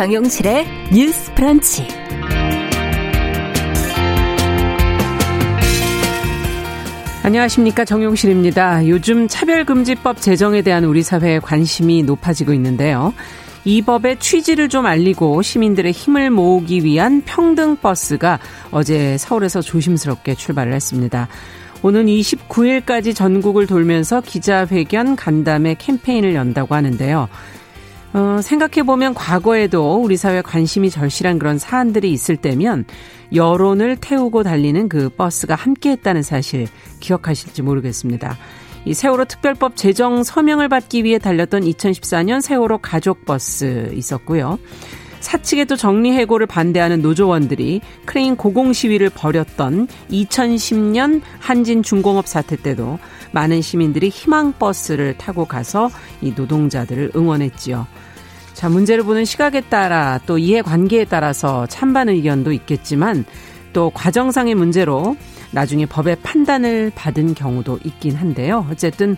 정용실의 뉴스 프런치. 안녕하십니까 정용실입니다. 요즘 차별금지법 제정에 대한 우리 사회의 관심이 높아지고 있는데요. 이 법의 취지를 좀 알리고 시민들의 힘을 모으기 위한 평등 버스가 어제 서울에서 조심스럽게 출발을 했습니다. 오는 29일까지 전국을 돌면서 기자회견 간담회 캠페인을 연다고 하는데요. 어, 생각해보면 과거에도 우리 사회 관심이 절실한 그런 사안들이 있을 때면 여론을 태우고 달리는 그 버스가 함께 했다는 사실 기억하실지 모르겠습니다. 이 세월호 특별법 제정 서명을 받기 위해 달렸던 2014년 세월호 가족버스 있었고요. 사측의 또 정리해고를 반대하는 노조원들이 크레인 고공 시위를 벌였던 2010년 한진 중공업 사태 때도 많은 시민들이 희망버스를 타고 가서 이 노동자들을 응원했지요. 자, 문제를 보는 시각에 따라 또 이해 관계에 따라서 찬반 의견도 있겠지만 또 과정상의 문제로 나중에 법의 판단을 받은 경우도 있긴 한데요. 어쨌든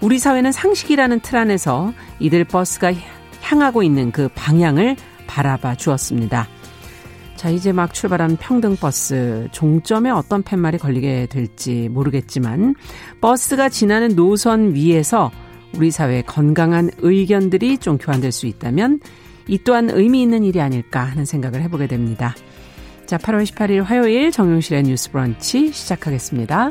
우리 사회는 상식이라는 틀 안에서 이들 버스가 향하고 있는 그 방향을 바라봐 주었습니다. 자, 이제 막 출발한 평등버스. 종점에 어떤 팻말이 걸리게 될지 모르겠지만, 버스가 지나는 노선 위에서 우리 사회의 건강한 의견들이 좀 교환될 수 있다면, 이 또한 의미 있는 일이 아닐까 하는 생각을 해보게 됩니다. 자, 8월 18일 화요일 정용실의 뉴스 브런치 시작하겠습니다.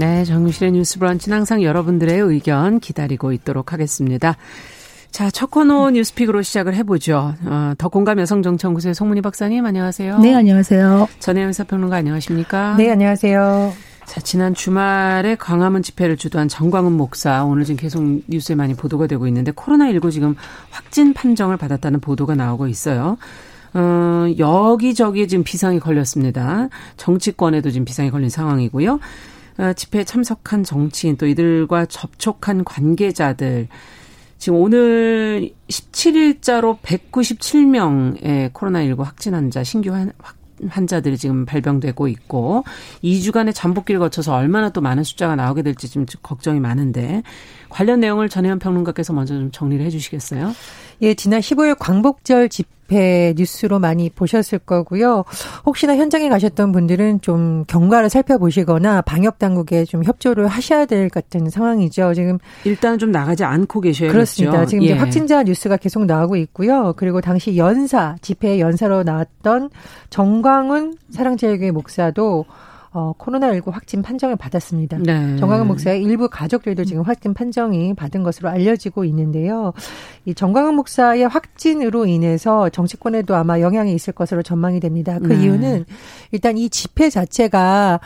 네, 정유실의 뉴스 브런치는 항상 여러분들의 의견 기다리고 있도록 하겠습니다. 자, 첫 코너 뉴스픽으로 시작을 해보죠. 어, 더 공감 여성정치연구소의 송문희 박사님, 안녕하세요. 네, 안녕하세요. 전혜연 사평론가 안녕하십니까? 네, 안녕하세요. 자, 지난 주말에 광화문 집회를 주도한 정광훈 목사, 오늘 지금 계속 뉴스에 많이 보도가 되고 있는데, 코로나19 지금 확진 판정을 받았다는 보도가 나오고 있어요. 어, 여기저기 지금 비상이 걸렸습니다. 정치권에도 지금 비상이 걸린 상황이고요. 어, 집회에 참석한 정치인 또 이들과 접촉한 관계자들 지금 오늘 17일자로 197명의 코로나19 확진 환자 신규 환, 환자들이 지금 발병되고 있고 2주간의 잠복기를 거쳐서 얼마나 또 많은 숫자가 나오게 될지 좀 걱정이 많은데 관련 내용을 전혜연 평론가께서 먼저 좀 정리를 해 주시겠어요? 예, 지난 15일 광복절 집회 집회 뉴스로 많이 보셨을 거고요. 혹시나 현장에 가셨던 분들은 좀 경과를 살펴보시거나 방역 당국에 좀 협조를 하셔야 될 같은 상황이죠. 지금 일단 좀 나가지 않고 계셔야겠죠. 그렇습니다. 지금 예. 확진자 뉴스가 계속 나오고 있고요. 그리고 당시 연사 집회 연사로 나왔던 정광훈 사랑제일교회 목사도 어, 코로나19 확진 판정을 받았습니다. 네. 정광훈 목사의 일부 가족들도 지금 확진 판정이 받은 것으로 알려지고 있는데요. 이 정광훈 목사의 확진으로 인해서 정치권에도 아마 영향이 있을 것으로 전망이 됩니다. 그 네. 이유는 일단 이 집회 자체가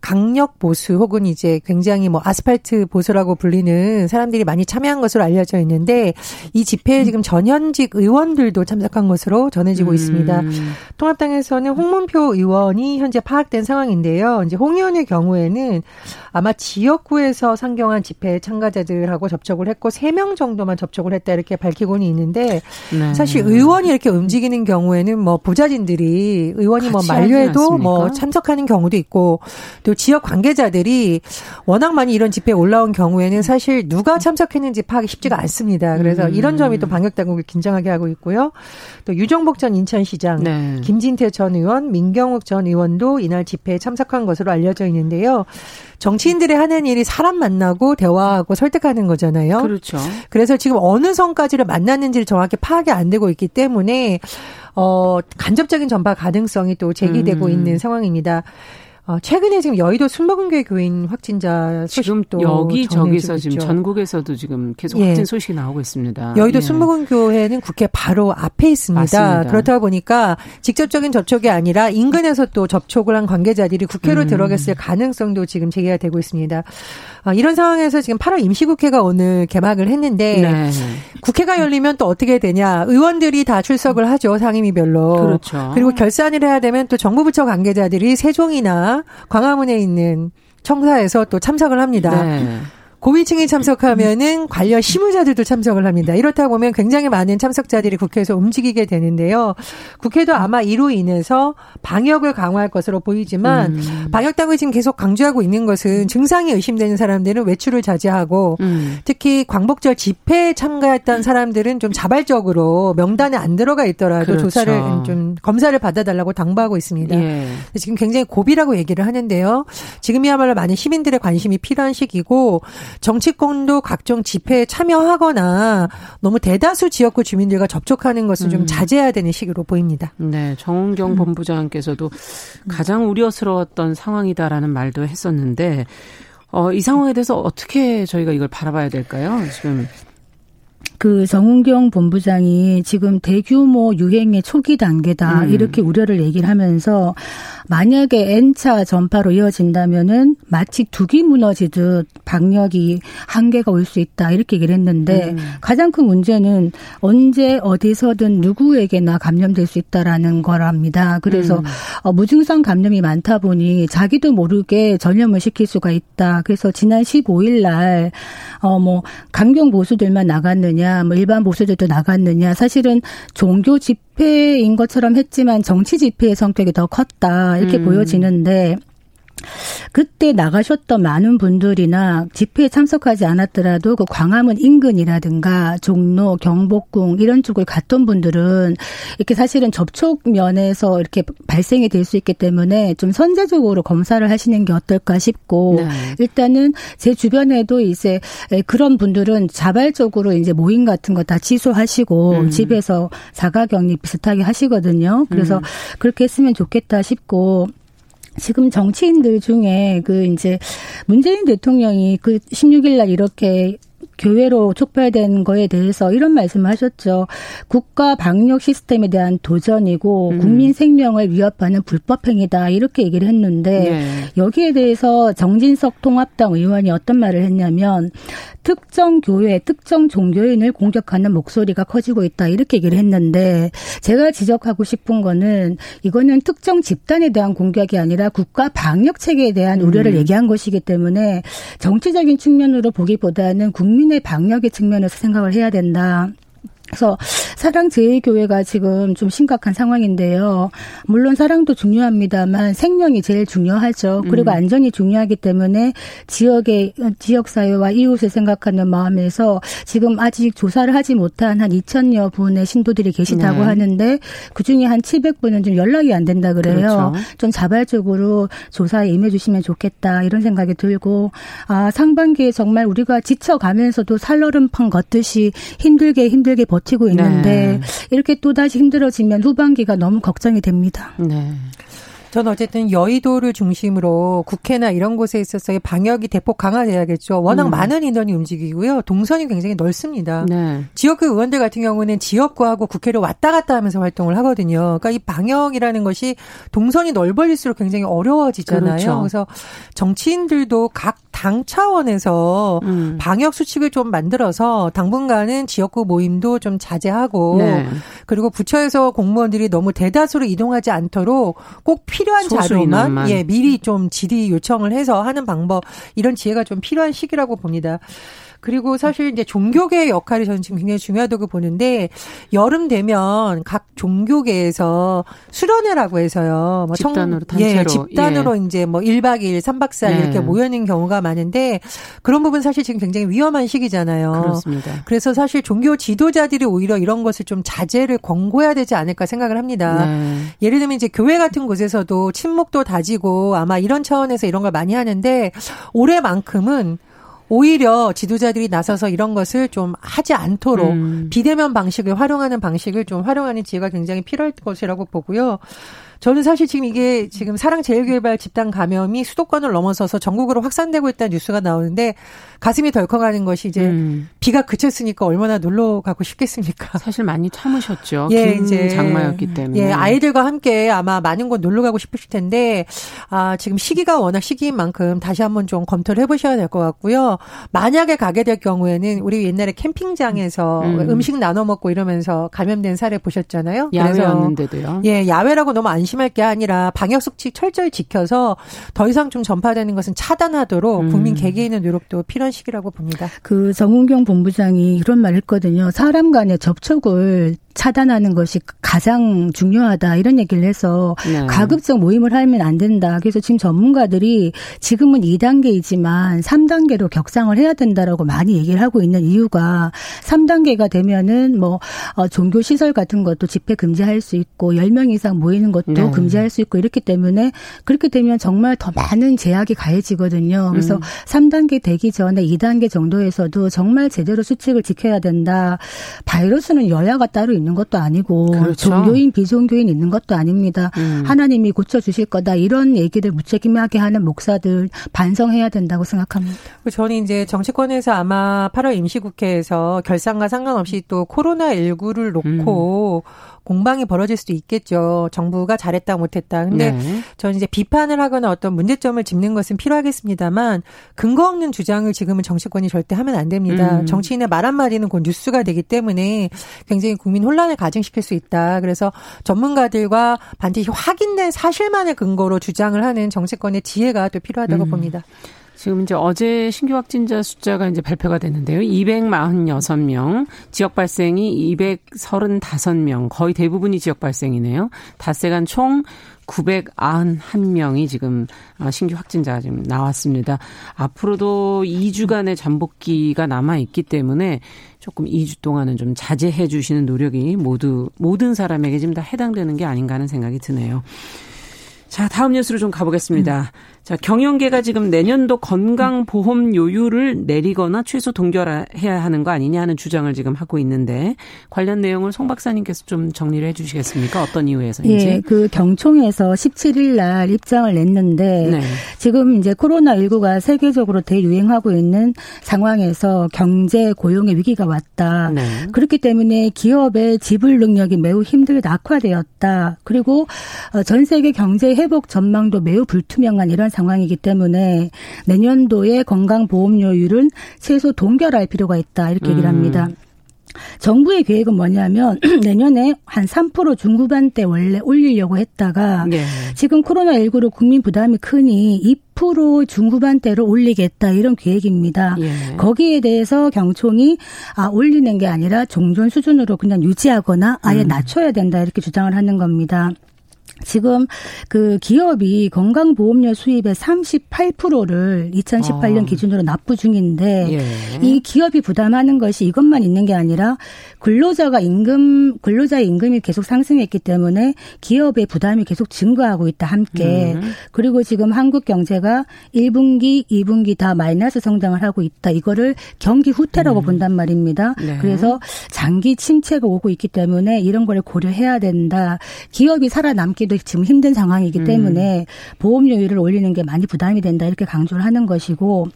강력 보수 혹은 이제 굉장히 뭐 아스팔트 보수라고 불리는 사람들이 많이 참여한 것으로 알려져 있는데 이 집회에 지금 전현직 의원들도 참석한 것으로 전해지고 음. 있습니다. 통합당에서는 홍문표 의원이 현재 파악된 상황인데요. 이제 홍 의원의 경우에는 아마 지역구에서 상경한 집회 참가자들하고 접촉을 했고 3명 정도만 접촉을 했다 이렇게 밝히고는 있는데 네. 사실 의원이 이렇게 움직이는 경우에는 뭐 부자진들이 의원이 뭐 만료해도 뭐 참석하는 경우도 있고 또 지역 관계자들이 워낙 많이 이런 집회에 올라온 경우에는 사실 누가 참석했는지 파악이 쉽지가 않습니다. 그래서 음. 이런 점이 또 방역 당국을 긴장하게 하고 있고요. 또 유정복 전 인천시장, 네. 김진태 전 의원, 민경욱 전 의원도 이날 집회에 참석한 것으로 알려져 있는데요. 정치인들이 하는 일이 사람 만나고 대화하고 설득하는 거잖아요. 그렇죠. 그래서 지금 어느 선까지를 만났는지를 정확히 파악이 안 되고 있기 때문에 어 간접적인 전파 가능성이 또 제기되고 음. 있는 상황입니다. 어, 최근에 지금 여의도 순복음교회 교인 확진자 지금 여기 저기서 지금 전국에서도 지금 계속 예. 확진 소식이 나오고 있습니다. 여의도 예. 순복음교회는 국회 바로 앞에 있습니다. 맞습니다. 그렇다 보니까 직접적인 접촉이 아니라 인근에서 또 접촉을 한 관계자들이 국회로 음. 들어갔을 가능성도 지금 제기가 되고 있습니다. 어, 이런 상황에서 지금 8월 임시국회가 오늘 개막을 했는데 네. 국회가 열리면 또 어떻게 되냐? 의원들이 다 출석을 하죠 상임위별로. 그렇죠. 그리고 결산을 해야 되면 또 정부 부처 관계자들이 세종이나 광화문에 있는 청사에서 또 참석을 합니다. 네. 고위층이 참석하면은 관련 실무자들도 참석을 합니다. 이렇다 보면 굉장히 많은 참석자들이 국회에서 움직이게 되는데요. 국회도 아마 이로 인해서 방역을 강화할 것으로 보이지만 음. 방역 당국이 지금 계속 강조하고 있는 것은 증상이 의심되는 사람들은 외출을 자제하고 음. 특히 광복절 집회에 참가했던 사람들은 좀 자발적으로 명단에 안 들어가 있더라도 그렇죠. 조사를 좀 검사를 받아달라고 당부하고 있습니다. 예. 지금 굉장히 고비라고 얘기를 하는데요. 지금이야말로 많은 시민들의 관심이 필요한 시기고 정치권도 각종 집회에 참여하거나 너무 대다수 지역구 주민들과 접촉하는 것을 음. 좀 자제해야 되는 시기로 보입니다. 네, 정은경 음. 본부장께서도 가장 우려스러웠던 상황이다라는 말도 했었는데 어, 이 상황에 대해서 어떻게 저희가 이걸 바라봐야 될까요? 지금 그 정은경 본부장이 지금 대규모 유행의 초기 단계다 음. 이렇게 우려를 얘기를 하면서 만약에 N차 전파로 이어진다면은 마치 두기 무너지듯 방역이 한계가 올 수 있다 이렇게 얘기를 했는데 음. 가장 큰 문제는 언제 어디서든 누구에게나 감염될 수 있다라는 거랍니다. 그래서 음. 어, 무증상 감염이 많다 보니 자기도 모르게 전염을 시킬 수가 있다. 그래서 지난 15일 날 어 뭐 강경 보수들만 나갔느냐, 뭐 일반 보수들도 나갔느냐. 사실은 종교 집회인 것처럼 했지만 정치 집회의 성격이 더 컸다. 이렇게 음. 보여지는데 그때 나가셨던 많은 분들이나 집회에 참석하지 않았더라도 그 광화문 인근이라든가 종로, 경복궁 이런 쪽을 갔던 분들은 이렇게 사실은 접촉 면에서 이렇게 발생이 될 수 있기 때문에 좀 선제적으로 검사를 하시는 게 어떨까 싶고 네. 일단은 제 주변에도 이제 그런 분들은 자발적으로 이제 모임 같은 거 다 취소하시고 음. 집에서 자가격리 비슷하게 하시거든요. 그래서 음. 그렇게 했으면 좋겠다 싶고 지금 정치인들 중에 그 이제 문재인 대통령이 그 16일 날 이렇게 교회로 촉발된 거에 대해서 이런 말씀을 하셨죠. 국가 방역 시스템에 대한 도전이고 음. 국민 생명을 위협하는 불법 행위다 이렇게 얘기를 했는데 네. 여기에 대해서 정진석 통합당 의원이 어떤 말을 했냐면 특정 교회, 특정 종교인을 공격하는 목소리가 커지고 있다 이렇게 얘기를 했는데 제가 지적하고 싶은 거는 이거는 특정 집단에 대한 공격이 아니라 국가 방역 체계에 대한 우려를 음. 얘기한 것이기 때문에 정치적인 측면으로 보기보다는 국민의 방역의 측면에서 생각을 해야 된다. 그래서 사랑 제일교회가 지금 좀 심각한 상황인데요. 물론 사랑도 중요합니다만 생명이 제일 중요하죠. 그리고 음. 안전이 중요하기 때문에 지역의 지역 사회와 이웃을 생각하는 마음에서 지금 아직 조사를 하지 못한 한 2천여 분의 신도들이 계시다고 네. 하는데 그 중에 한 700분은 좀 연락이 안 된다 그래요. 그렇죠. 좀 자발적으로 조사에 임해 주시면 좋겠다 이런 생각이 들고 아 상반기에 정말 우리가 지쳐가면서도 살얼음판 걷듯이 힘들게 힘들게 버 버티고 있는데 네. 이렇게 또 다시 힘들어지면 후반기가 너무 걱정이 됩니다. 네. 저는 어쨌든 여의도를 중심으로 국회나 이런 곳에 있어서의 방역이 대폭 강화돼야겠죠. 워낙 음. 많은 인원이 움직이고요. 동선이 굉장히 넓습니다. 네. 지역구 의원들 같은 경우는 지역구하고 국회를 왔다 갔다 하면서 활동을 하거든요. 그러니까 이 방역이라는 것이 동선이 넓어질수록 굉장히 어려워지잖아요. 그렇죠. 그래서 정치인들도 각당 차원에서 음. 방역 수칙을 좀 만들어서 당분간은 지역구 모임도 좀 자제하고 네. 그리고 부처에서 공무원들이 너무 대다수로 이동하지 않도록 꼭 필요한 자료만 예 미리 좀 질의 요청을 해서 하는 방법 이런 지혜가 좀 필요한 시기라고 봅니다. 그리고 사실 이제 종교계의 역할이 저는 지금 굉장히 중요하다고 보는데 여름 되면 각 종교계에서 수련회라고 해서요. 뭐 집단으로 청, 단체로 예, 집단으로 예. 이제 뭐 1박 2일, 3박 4일 네. 이렇게 모여 있는 경우가 많은데 그런 부분 사실 지금 굉장히 위험한 시기잖아요. 그렇습니다. 그래서 사실 종교 지도자들이 오히려 이런 것을 좀 자제를 권고해야 되지 않을까 생각을 합니다. 네. 예를 들면 이제 교회 같은 곳에서도 침묵도 다지고 아마 이런 차원에서 이런 걸 많이 하는데 올해만큼은 오히려 지도자들이 나서서 이런 것을 좀 하지 않도록 음. 비대면 방식을 활용하는 방식을 좀 활용하는 지혜가 굉장히 필요할 것이라고 보고요. 저는 사실 지금 이게 지금 사랑제일개발 집단 감염이 수도권을 넘어서서 전국으로 확산되고 있다는 뉴스가 나오는데 가슴이 덜컥하는 것이 이제 음. 비가 그쳤으니까 얼마나 놀러 가고 싶겠습니까? 사실 많이 참으셨죠. 예, 긴 이제 장마였기 때문에. 예, 아이들과 함께 아마 많은 곳 놀러 가고 싶으실 텐데 아, 지금 시기가 워낙 시기인 만큼 다시 한번 좀 검토를 해 보셔야 될 것 같고요. 만약에 가게 될 경우에는 우리 옛날에 캠핑장에서 음. 식 나눠 먹고 이러면서 감염된 사례 보셨잖아요. 야외였는데도요. 예, 야외라고 너무 안심 할 게 아니라 방역 수칙 철저히 지켜서 더 이상 좀 전파되는 것은 차단하도록 음. 국민 개개인의 노력도 필요한 시기라고 봅니다. 그 정은경 본부장이 이런 말 했거든요. 사람 간의 접촉을 차단하는 것이 가장 중요하다 이런 얘기를 해서 네. 가급적 모임을 하면 안 된다. 그래서 지금 전문가들이 지금은 2단계이지만 3단계로 격상을 해야 된다라고 많이 얘기를 하고 있는 이유가 3단계가 되면은 뭐 어, 종교 시설 같은 것도 집회 금지할 수 있고 10명 이상 모이는 것도 네. 금지할 수 있고 이렇기 때문에 그렇게 되면 정말 더 많은 제약이 가해지거든요. 그래서 음. 3단계 되기 전에 2단계 정도에서도 정말 제대로 수칙을 지켜야 된다. 바이러스는 여야가 따로 있는 것도 아니고 그렇죠. 종교인 비종교인 있는 것도 아닙니다. 음. 하나님이 고쳐 주실 거다 이런 얘기를 무책임하게 하는 목사들 반성해야 된다고 생각합니다. 저는 이제 정치권에서 아마 8월 임시국회에서 결산과 상관없이 또 코로나 19를 놓고 음. 공방이 벌어질 수도 있겠죠. 정부가 잘했다 못했다. 근데 네. 저는 이제 비판을 하거나 어떤 문제점을 짚는 것은 필요하겠습니다만 근거 없는 주장을 지금은 정치권이 절대 하면 안 됩니다. 음. 정치인의 말 한마디는 곧 뉴스가 되기 때문에 굉장히 국민 혼란을 가중시킬 수 있다. 그래서 전문가들과 반드시 확인된 사실만을 근거로 주장을 하는 정치권의 지혜가 또 필요하다고 음. 봅니다. 지금 이제 어제 신규 확진자 숫자가 이제 발표가 됐는데요. 246명, 지역 발생이 235명, 거의 대부분이 지역 발생이네요. 닷새간 총 991명이 지금 어, 신규 확진자가 지금 나왔습니다. 앞으로도 2주간의 잠복기가 남아 있기 때문에 조금 2주 동안은 좀 자제해 주시는 노력이 모두 모든 사람에게 지금 다 해당되는 게 아닌가 하는 생각이 드네요. 자, 다음 뉴스로 좀 가보겠습니다. 음. 자, 경영계가 지금 내년도 건강보험 요율을 내리거나 최소 동결해야 하는 거 아니냐 하는 주장을 지금 하고 있는데 관련 내용을 송 박사님께서 좀 정리를 해 주시겠습니까? 어떤 이유에서인지. 예, 그 경총에서 17일 날 입장을 냈는데 네. 지금 이제 코로나19가 세계적으로 대유행하고 있는 상황에서 경제 고용의 위기가 왔다. 네. 그렇기 때문에 기업의 지불 능력이 매우 힘들게 악화되었다. 그리고 어, 전 세계 경제 회복 전망도 매우 불투명한 이런 상황 이기 때문에 내년도의 건강보험료율은 최소 동결할 필요가 있다 이렇게 얘기를 음. 합니다. 음. 정부의 계획은 뭐냐면 내년에 한 3% 중후반대 원래 올리려고 했다가 네. 지금 코로나19로 국민 부담이 크니 2% 중후반대로 올리겠다 이런 계획입니다. 예. 거기에 대해서 경총이 아 올리는 게 아니라 종전 수준으로 그냥 유지하거나 아예 음. 낮춰야 된다 이렇게 주장을 하는 겁니다. 지금 그 기업이 건강보험료 수입의 38%를 2018년 어. 기준으로 납부 중인데 예. 이 기업이 부담하는 것이 이것만 있는 게 아니라 근로자가 임금 근로자의 임금이 계속 상승했기 때문에 기업의 부담이 계속 증가하고 있다 함께 음. 그리고 지금 한국 경제가 1분기, 2분기 다 마이너스 성장을 하고 있다. 이거를 경기 후퇴라고 음. 본단 말입니다. 네. 그래서 장기 침체가 오고 있기 때문에 이런 걸 고려해야 된다. 기업이 살아남기 도 지금 힘든 상황이기 음. 때문에 보험료율을 올리는 게 많이 부담이 된다. 이렇게 강조를 하는 것이고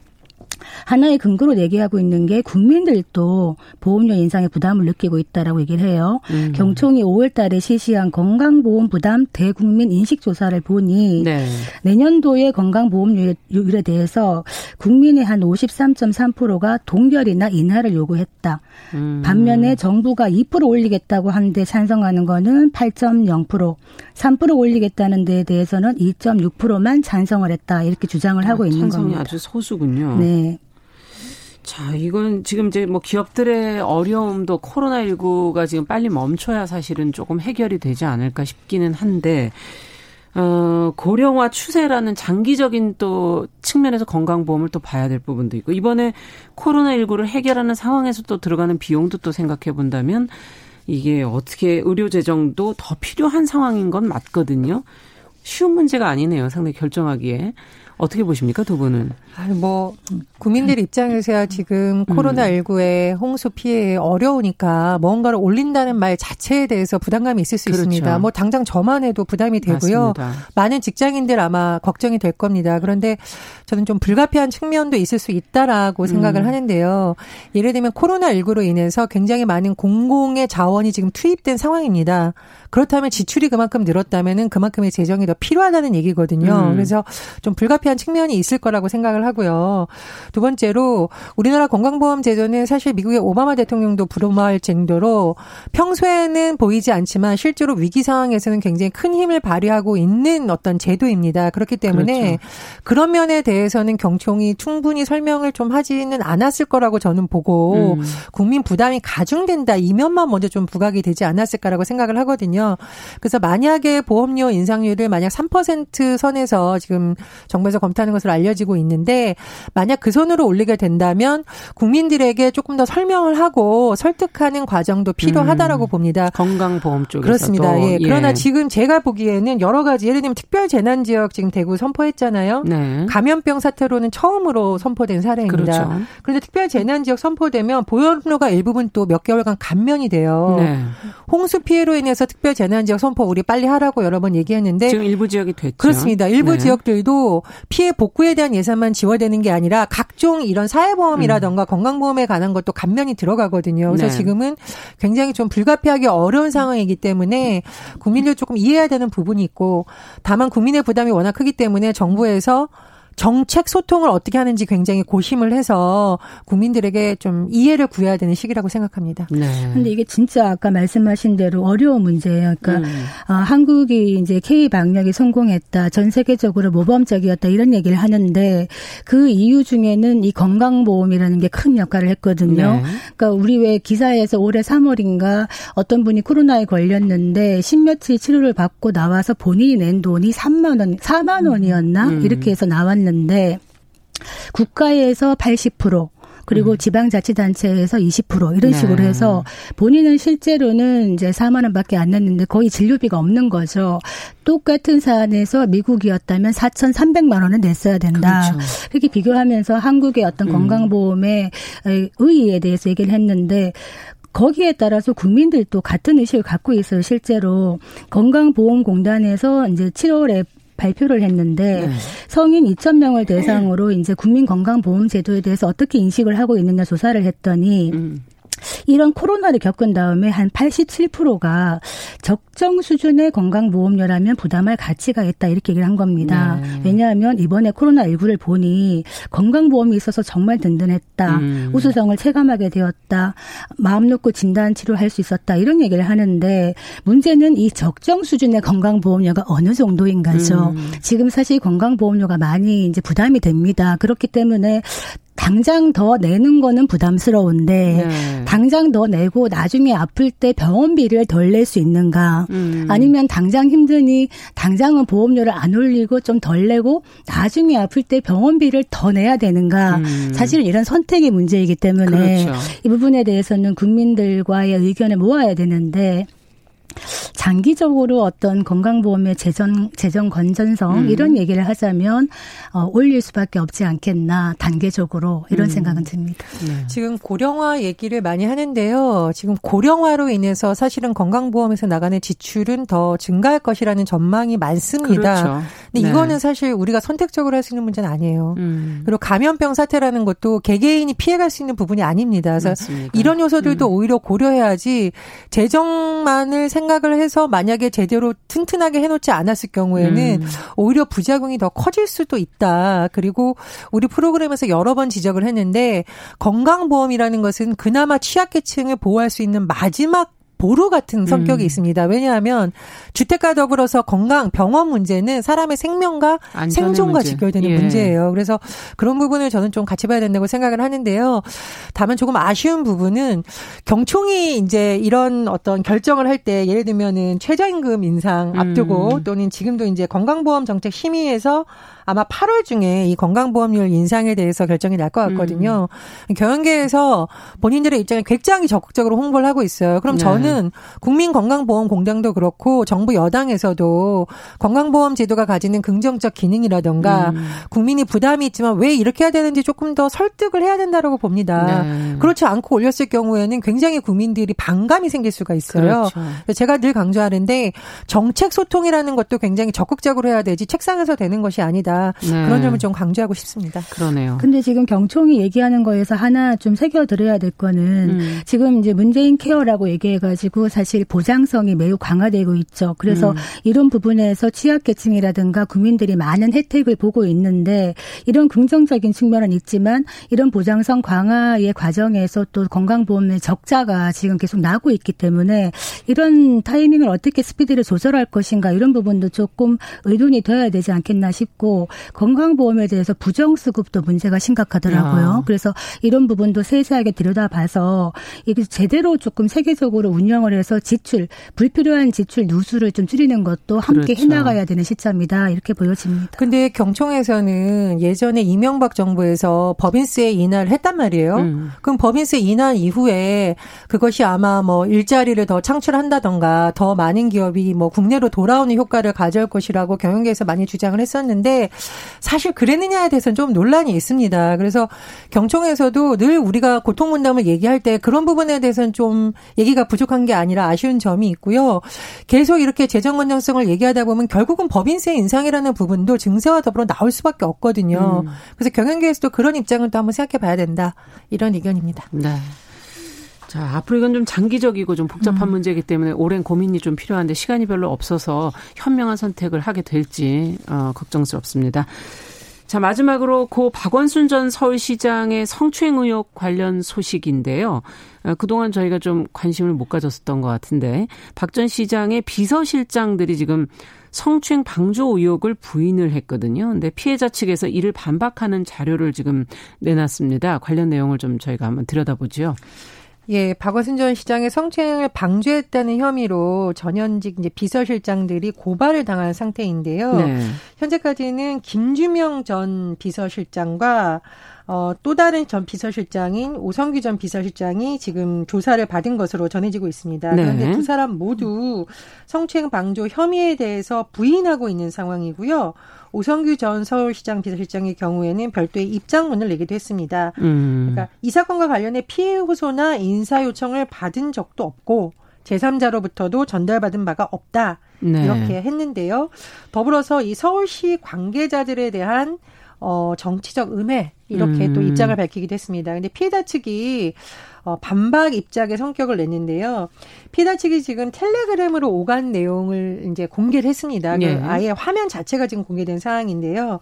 하나의 근거로 얘기하고 있는 게 국민들도 보험료 인상에 부담을 느끼고 있다라고 얘기를 해요. 음. 경총이 5월 달에 실시한 건강보험 부담 대국민 인식 조사를 보니 네. 내년도의 건강보험료율에 대해서 국민의 한 53.3%가 동결이나 인하를 요구했다. 음. 반면에 정부가 2% 올리겠다고 하는데 찬성하는 거는 8.0%, 3% 올리겠다는 데에 대해서는 2.6%만 찬성을 했다. 이렇게 주장을 하고 아, 있는 겁니다. 아주 소수군요. 네. 자, 이건 지금 이제 뭐 기업들의 어려움도 코로나19가 지금 빨리 멈춰야 사실은 조금 해결이 되지 않을까 싶기는 한데, 어, 고령화 추세라는 장기적인 또 측면에서 건강보험을 또 봐야 될 부분도 있고, 이번에 코로나19를 해결하는 상황에서 또 들어가는 비용도 또 생각해 본다면, 이게 어떻게 의료 재정도 더 필요한 상황인 건 맞거든요. 쉬운 문제가 아니네요. 상당히 결정하기에. 어떻게 보십니까 두 분은? 아니 뭐 국민들 입장에서야 지금 음. 코로나 19의 홍수 피해에 어려우니까 뭔가를 올린다는 말 자체에 대해서 부담감이 있을 수 그렇죠. 있습니다. 뭐 당장 저만 해도 부담이 되고요. 맞습니다. 많은 직장인들 아마 걱정이 될 겁니다. 그런데 저는 좀 불가피한 측면도 있을 수 있다라고 생각을 음. 하는데요. 예를 들면 코로나 19로 인해서 굉장히 많은 공공의 자원이 지금 투입된 상황입니다. 그렇다면 지출이 그만큼 늘었다면은 그만큼의 재정이 더 필요하다는 얘기거든요. 음. 그래서 좀 불가피한 측면이 있을 거라고 생각을 하고요. 두 번째로 우리나라 건강보험 제도는 사실 미국의 오바마 대통령도 부름할 정도로 평소에는 보이지 않지만 실제로 위기 상황에서는 굉장히 큰 힘을 발휘하고 있는 어떤 제도입니다. 그렇기 때문에 그렇죠. 그런 면에 대해서는 경총이 충분히 설명을 좀 하지는 않았을 거라고 저는 보고 음. 국민 부담이 가중된다 이 면만 먼저 좀 부각이 되지 않았을까라고 생각을 하거든요. 있거든요. 그래서 만약에 보험료 인상률을 만약 3% 선에서 지금 정부에서 검토하는 것으로 알려지고 있는데 만약 그 선으로 올리게 된다면 국민들에게 조금 더 설명을 하고 설득하는 과정도 필요하다라고 음, 봅니다. 건강보험 쪽에서 그렇습니다. 예. 예. 그러나 지금 제가 보기에는 여러 가지 예를 들면 특별 재난 지역 지금 대구 선포했잖아요. 네. 감염병 사태로는 처음으로 선포된 사례입니다. 그렇죠. 그런데 특별 재난 지역 선포되면 보험료가 일부분 또 몇 개월간 감면이 돼요. 네. 홍수 피해로 인해서 특별 재난지역 선포 우리 빨리 하라고 여러 번 얘기했는데 지금 일부 지역이 됐죠. 그렇습니다. 일부 네. 지역들도 피해 복구에 대한 예산만 지원되는 게 아니라 각종 이런 사회보험이라던가 음. 건강보험에 관한 것도 감면이 들어가거든요. 그래서 네. 지금은 굉장히 좀 불가피하기 어려운 상황이기 때문에 국민들 조금 이해해야 되는 부분이 있고 다만 국민의 부담이 워낙 크기 때문에 정부에서 정책 소통을 어떻게 하는지 굉장히 고심을 해서 국민들에게 좀 이해를 구해야 되는 시기라고 생각합니다. 네. 근데 이게 진짜 아까 말씀하신 대로 어려운 문제예요. 그러니까 음. 어, 한국이 이제 K 방역이 성공했다, 전 세계적으로 모범적이었다 이런 얘기를 하는데 그 이유 중에는 이 건강보험이라는 게 큰 역할을 했거든요. 네. 그러니까 우리 왜 기사에서 올해 3월인가 어떤 분이 코로나에 걸렸는데 십몇일 치료를 받고 나와서 본인이 낸 돈이 3만 원, 4만 원이었나 음. 이렇게 해서 나왔는데 했는데 국가에서 80% 그리고 음. 지방자치단체에서 20% 이런 네. 식으로 해서 본인은 실제로는 이제 4만 원밖에 안 냈는데 거의 진료비가 없는 거죠. 똑같은 사안에서 미국이었다면 4,300만 원은 냈어야 된다. 그렇죠. 그렇게 비교하면서 한국의 어떤 음. 건강보험의 의의에 대해서 얘기를 했는데 거기에 따라서 국민들도 같은 의식을 갖고 있어요. 실제로 건강보험공단에서 이제 7월에 발표를 했는데 네. 성인 2천 명을 대상으로 이제 국민건강보험 제도에 대해서 어떻게 인식을 하고 있느냐 조사를 했더니 음. 이런 코로나를 겪은 다음에 한 87%가 적정 수준의 건강보험료라면 부담할 가치가 있다 이렇게 얘기를 한 겁니다. 네. 왜냐하면 이번에 코로나19를 보니 건강보험이 있어서 정말 든든했다. 음. 우수성을 체감하게 되었다. 마음 놓고 진단 치료할 수 있었다. 이런 얘기를 하는데 문제는 이 적정 수준의 건강보험료가 어느 정도인가죠. 음. 지금 사실 건강보험료가 많이 이제 부담이 됩니다. 그렇기 때문에 당장 더 내는 거는 부담스러운데 네. 당장 더 내고 나중에 아플 때 병원비를 덜 낼 수 있는가 음. 아니면 당장 힘드니 당장은 보험료를 안 올리고 좀 덜 내고 나중에 아플 때 병원비를 더 내야 되는가 음. 사실은 이런 선택의 문제이기 때문에 그렇죠. 이 부분에 대해서는 국민들과의 의견을 모아야 되는데 장기적으로 어떤 건강보험의 재정 재정 건전성 음. 이런 얘기를 하자면 어, 올릴 수밖에 없지 않겠나 단계적으로 이런 음. 생각은 듭니다. 네. 지금 고령화 얘기를 많이 하는데요. 지금 고령화로 인해서 사실은 건강보험에서 나가는 지출은 더 증가할 것이라는 전망이 많습니다. 그렇죠. 근데 네. 이거는 사실 우리가 선택적으로 할 수 있는 문제는 아니에요. 음. 그리고 감염병 사태라는 것도 개개인이 피해갈 수 있는 부분이 아닙니다. 그래서 맞습니다. 이런 요소들도 음. 오히려 고려해야지 재정만을 생각 을 해서 만약에 제대로 튼튼하게 해놓지 않았을 경우에는 음. 오히려 부작용이 더 커질 수도 있다. 그리고 우리 프로그램에서 여러 번 지적을 했는데 건강보험이라는 것은 그나마 취약계층을 보호할 수 있는 마지막 보루 같은 성격이 음. 있습니다. 왜냐하면 주택과 더불어서 건강, 병원 문제는 사람의 생명과 생존과 문제. 직결되는 예. 문제예요. 그래서 그런 부분을 저는 좀 같이 봐야 된다고 생각을 하는데요. 다만 조금 아쉬운 부분은 경총이 이제 이런 어떤 결정을 할 때 예를 들면은 최저임금 인상 앞두고 음. 또는 지금도 이제 건강보험 정책 심의에서 아마 8월 중에 이 건강보험료 인상에 대해서 결정이 날 것 같거든요. 음. 경영계에서 본인들의 입장에 굉장히 적극적으로 홍보를 하고 있어요. 그럼 네. 저는 국민건강보험공단도 그렇고 정부 여당에서도 건강보험 제도가 가지는 긍정적 기능이라던가 음. 국민이 부담이 있지만 왜 이렇게 해야 되는지 조금 더 설득을 해야 된다라고 봅니다. 네. 그렇지 않고 올렸을 경우에는 굉장히 국민들이 반감이 생길 수가 있어요. 그렇죠. 제가 늘 강조하는데 정책 소통이라는 것도 굉장히 적극적으로 해야 되지 책상에서 되는 것이 아니다. 네. 그런 점을 좀 강조하고 싶습니다. 그러네요. 근데 지금 경총이 얘기하는 거에서 하나 좀 새겨들어야 될 거는 음. 지금 이제 문재인 케어라고 얘기해가지고 사실 보장성이 매우 강화되고 있죠. 그래서 음. 이런 부분에서 취약계층이라든가 국민들이 많은 혜택을 보고 있는데 이런 긍정적인 측면은 있지만 이런 보장성 강화의 과정에서 또 건강보험의 적자가 지금 계속 나고 있기 때문에 이런 타이밍을 어떻게 스피드를 조절할 것인가 이런 부분도 조금 의논이 되어야 되지 않겠나 싶고 건강보험에 대해서 부정 수급도 문제가 심각하더라고요. 야. 그래서 이런 부분도 세세하게 들여다봐서 이게 제대로 조금 세계적으로 운영을 해서 지출 불필요한 지출 누수를 좀 줄이는 것도 함께 그렇죠. 해나가야 되는 시점이다 이렇게 보여집니다. 근데 경총에서는 예전에 이명박 정부에서 법인세 인하를 했단 말이에요. 음. 그럼 법인세 인하 이후에 그것이 아마 뭐 일자리를 더 창출한다던가 더 많은 기업이 뭐 국내로 돌아오는 효과를 가져올 것이라고 경영계에서 많이 주장을 했었는데 사실 그랬느냐에 대해서는 좀 논란이 있습니다. 그래서 경총에서도 늘 우리가 고통 분담을 얘기할 때 그런 부분에 대해서는 좀 얘기가 부족한 게 아니라 아쉬운 점이 있고요. 계속 이렇게 재정 건전성을 얘기하다 보면 결국은 법인세 인상이라는 부분도 증세와 더불어 나올 수밖에 없거든요. 음. 그래서 경영계에서도 그런 입장을 또 한번 생각해 봐야 된다. 이런 의견입니다. 네. 자, 앞으로 이건 좀 장기적이고 좀 복잡한 음. 문제이기 때문에 오랜 고민이 좀 필요한데 시간이 별로 없어서 현명한 선택을 하게 될지 어, 걱정스럽습니다. 자, 마지막으로 고 박원순 전 서울시장의 성추행 의혹 관련 소식인데요. 어, 그동안 저희가 좀 관심을 못 가졌었던 것 같은데 박 전 시장의 비서실장들이 지금 성추행 방조 의혹을 부인을 했거든요. 근데 피해자 측에서 이를 반박하는 자료를 지금 내놨습니다. 관련 내용을 좀 저희가 한번 들여다보죠. 예, 박원순 전 시장의 성추행을 방조했다는 혐의로 전현직 이제 비서실장들이 고발을 당한 상태인데요. 네. 현재까지는 김주명 전 비서실장과 어, 또 다른 전 비서실장인 오성규 전 비서실장이 지금 조사를 받은 것으로 전해지고 있습니다. 네. 그런데 두 사람 모두 성추행 방조 혐의에 대해서 부인하고 있는 상황이고요. 오성규 전 서울시장 비서실장의 경우에는 별도의 입장문을 내기도 했습니다. 음. 그러니까 이 사건과 관련해 피해 호소나 인사 요청을 받은 적도 없고 제3자로부터도 전달받은 바가 없다. 네. 이렇게 했는데요. 더불어서 이 서울시 관계자들에 대한 어 정치적 음해 이렇게 음. 또 입장을 밝히기도 했습니다. 근데 피해자 측이 어, 반박 입장의 성격을 냈는데요. 피다 측이 지금 텔레그램으로 오간 내용을 이제 공개를 했습니다. 네. 그 아예 화면 자체가 지금 공개된 상황인데요.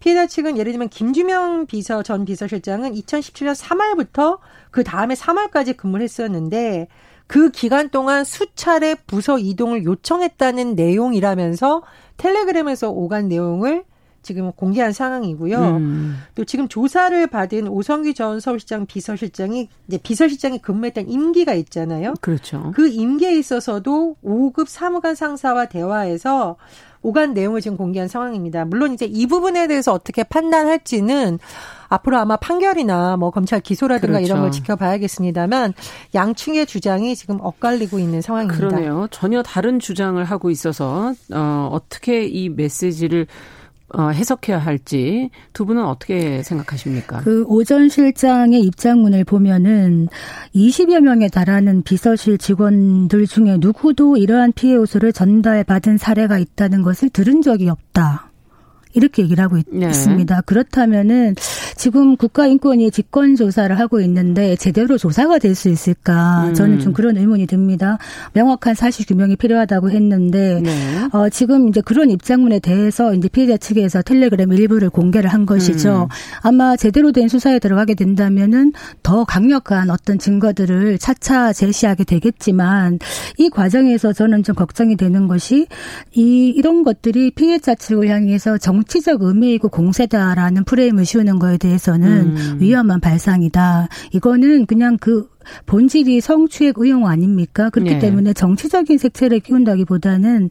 피해자 측은 예를 들면 김주명 비서 전 비서실장은 2017년 3월부터 그 다음에 3월까지 근무를 했었는데 그 기간 동안 수차례 부서 이동을 요청했다는 내용이라면서 텔레그램에서 오간 내용을 지금 공개한 상황이고요. 음. 또 지금 조사를 받은 오성규 전 서울시장 비서실장이 이제 비서실장이 근무했던 임기가 있잖아요. 그렇죠. 그 임기에 있어서도 5급 사무관 상사와 대화해서 오간 내용을 지금 공개한 상황입니다. 물론 이제 이 부분에 대해서 어떻게 판단할지는 앞으로 아마 판결이나 뭐 검찰 기소라든가 그렇죠. 이런 걸 지켜봐야겠습니다만 양측의 주장이 지금 엇갈리고 있는 상황입니다. 그러네요. 전혀 다른 주장을 하고 있어서 어, 어떻게 이 메시지를 어, 해석해야 할지 두 분은 어떻게 생각하십니까? 그 오전 실장의 입장문을 보면은 20여 명에 달하는 비서실 직원들 중에 누구도 이러한 피해 요소를 전달받은 사례가 있다는 것을 들은 적이 없다. 이렇게 얘기를 하고 있, 네. 습니다 그렇다면은 지금 국가인권위 직권 조사를 하고 있는데 제대로 조사가 될 수 있을까? 음. 저는 좀 그런 의문이 듭니다. 명확한 사실 규명이 필요하다고 했는데 네. 어, 지금 이제 그런 입장문에 대해서 이제 피해자 측에서 텔레그램 일부를 공개를 한 것이죠. 음. 아마 제대로 된 수사에 들어가게 된다면은 더 강력한 어떤 증거들을 차차 제시하게 되겠지만 이 과정에서 저는 좀 걱정이 되는 것이 이 이런 것들이 피해자 측을 향해서 정 정치적 의미이고 공세다라는 프레임을 씌우는 거에 대해서는 음. 위험한 발상이다. 이거는 그냥 그 본질이 성추행 의용 아닙니까? 그렇기 네. 때문에 정치적인 색채를 키운다기보다는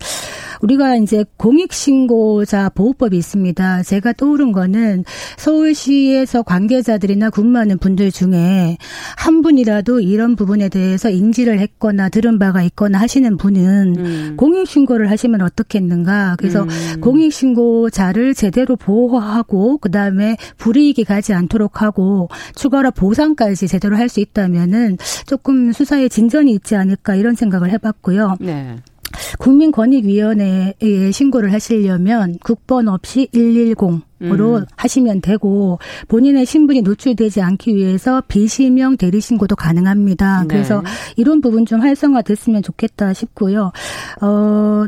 우리가 이제 공익신고자 보호법이 있습니다. 제가 떠오른 거는 서울시에서 관계자들이나 근무하는 분들 중에 한 분이라도 이런 부분에 대해서 인지를 했거나 들은 바가 있거나 하시는 분은 음. 공익신고를 하시면 어떻겠는가. 그래서 음. 공익신고자를 제대로 보호하고 그다음에 불이익이 가지 않도록 하고 추가로 보상까지 제대로 할 수 있다면 은 조금 수사에 진전이 있지 않을까 이런 생각을 해봤고요. 네. 국민권익위원회에 신고를 하시려면 국번 없이 110 으로 음. 하시면 되고 본인의 신분이 노출되지 않기 위해서 비실명 대리 신고도 가능합니다. 네. 그래서 이런 부분 좀 활성화됐으면 좋겠다 싶고요. 어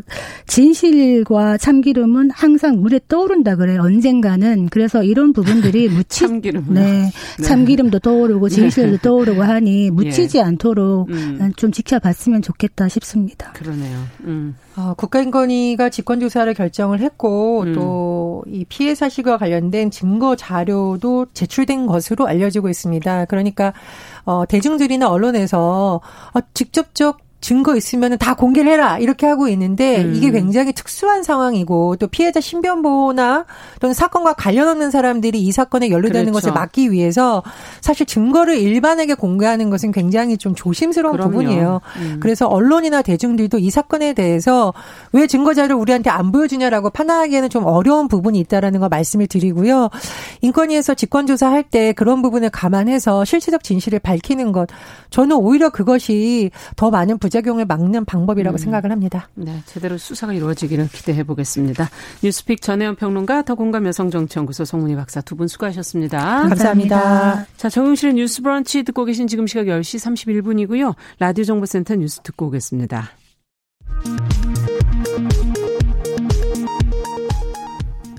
진실과 참기름은 항상 물에 떠오른다 그래요. 언젠가는 그래서 이런 부분들이 묻히 참기름 네. 네. 참기름도 떠오르고 네. 진실도 네. 떠오르고 하니 묻히지 예. 않도록 음. 좀 지켜봤으면 좋겠다 싶습니다. 그러네요. 음. 어, 국가인권위가 직권조사를 결정을 했고 음. 또이 피해 사실과 관련된 증거 자료도 제출된 것으로 알려지고 있습니다. 그러니까 어, 대중들이나 언론에서 어, 직접적 증거 있으면 다 공개를 해라 이렇게 하고 있는데 음. 이게 굉장히 특수한 상황이고 또 피해자 신변 보호나 또는 사건과 관련 없는 사람들이 이 사건에 연루되는 그렇죠. 것을 막기 위해서 사실 증거를 일반에게 공개하는 것은 굉장히 좀 조심스러운 그럼요. 부분이에요. 음. 그래서 언론이나 대중들도 이 사건에 대해서 왜 증거 자료 우리한테 안 보여주냐라고 판단하기에는 좀 어려운 부분이 있다라는 거 말씀을 드리고요. 인권위에서 직권 조사할 때 그런 부분을 감안해서 실체적 진실을 밝히는 것 저는 오히려 그것이 더 많은 부 부작용을 막는 방법이라고 음. 생각을 합니다. 네, 제대로 수사가 이루어지기를 기대해 보겠습니다. 뉴스픽 전혜연 평론가, 더공감 여성정치연구소 송문희 박사 두 분 수고하셨습니다. 감사합니다. 감사합니다. 자, 정용실의 뉴스 브런치 듣고 계신 지금 시각 10시 31분이고요. 라디오 정보센터 뉴스 듣고 오겠습니다.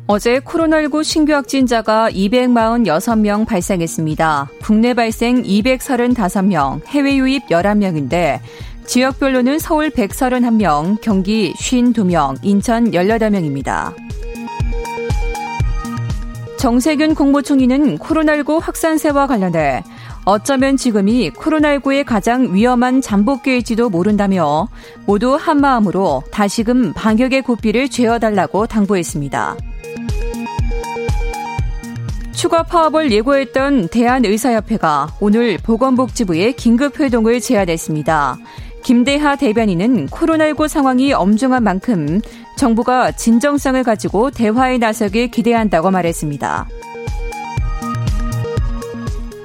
어제 코로나19 신규 확진자가 246명 발생했습니다. 국내 발생 235명, 해외 유입 11명인데 지역별로는 서울 131명, 경기 52명, 인천 18명입니다. 정세균 국무총리는 코로나19 확산세와 관련해 어쩌면 지금이 코로나19의 가장 위험한 잠복기일지도 모른다며 모두 한마음으로 다시금 방역의 고삐를 죄어달라고 당부했습니다. 추가 파업을 예고했던 대한의사협회가 오늘 보건복지부에 긴급회동을 제안했습니다. 김대하 대변인은 코로나19 상황이 엄중한 만큼 정부가 진정성을 가지고 대화에 나서길 기대한다고 말했습니다.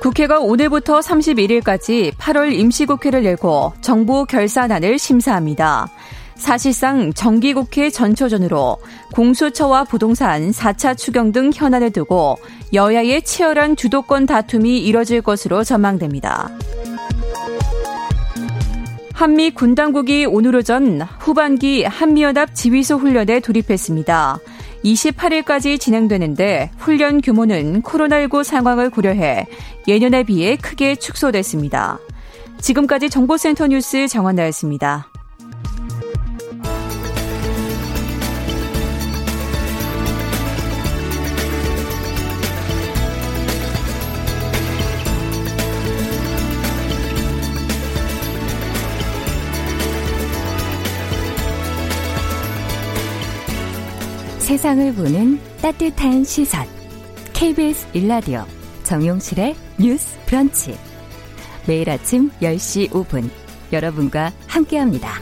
국회가 오늘부터 31일까지 8월 임시국회를 열고 정부 결산안을 심사합니다. 사실상 정기국회 전초전으로 공수처와 부동산 4차 추경 등 현안을 두고 여야의 치열한 주도권 다툼이 이뤄질 것으로 전망됩니다. 한미 군 당국이 오늘 오전 후반기 한미연합 지휘소 훈련에 돌입했습니다. 28일까지 진행되는데 훈련 규모는 코로나19 상황을 고려해 예년에 비해 크게 축소됐습니다. 지금까지 정보센터 뉴스 정원나였습니다. 세상을 보는 따뜻한 시선. KBS 일라디오 정용실의 뉴스 브런치. 매일 아침 10시 5분 여러분과 함께합니다.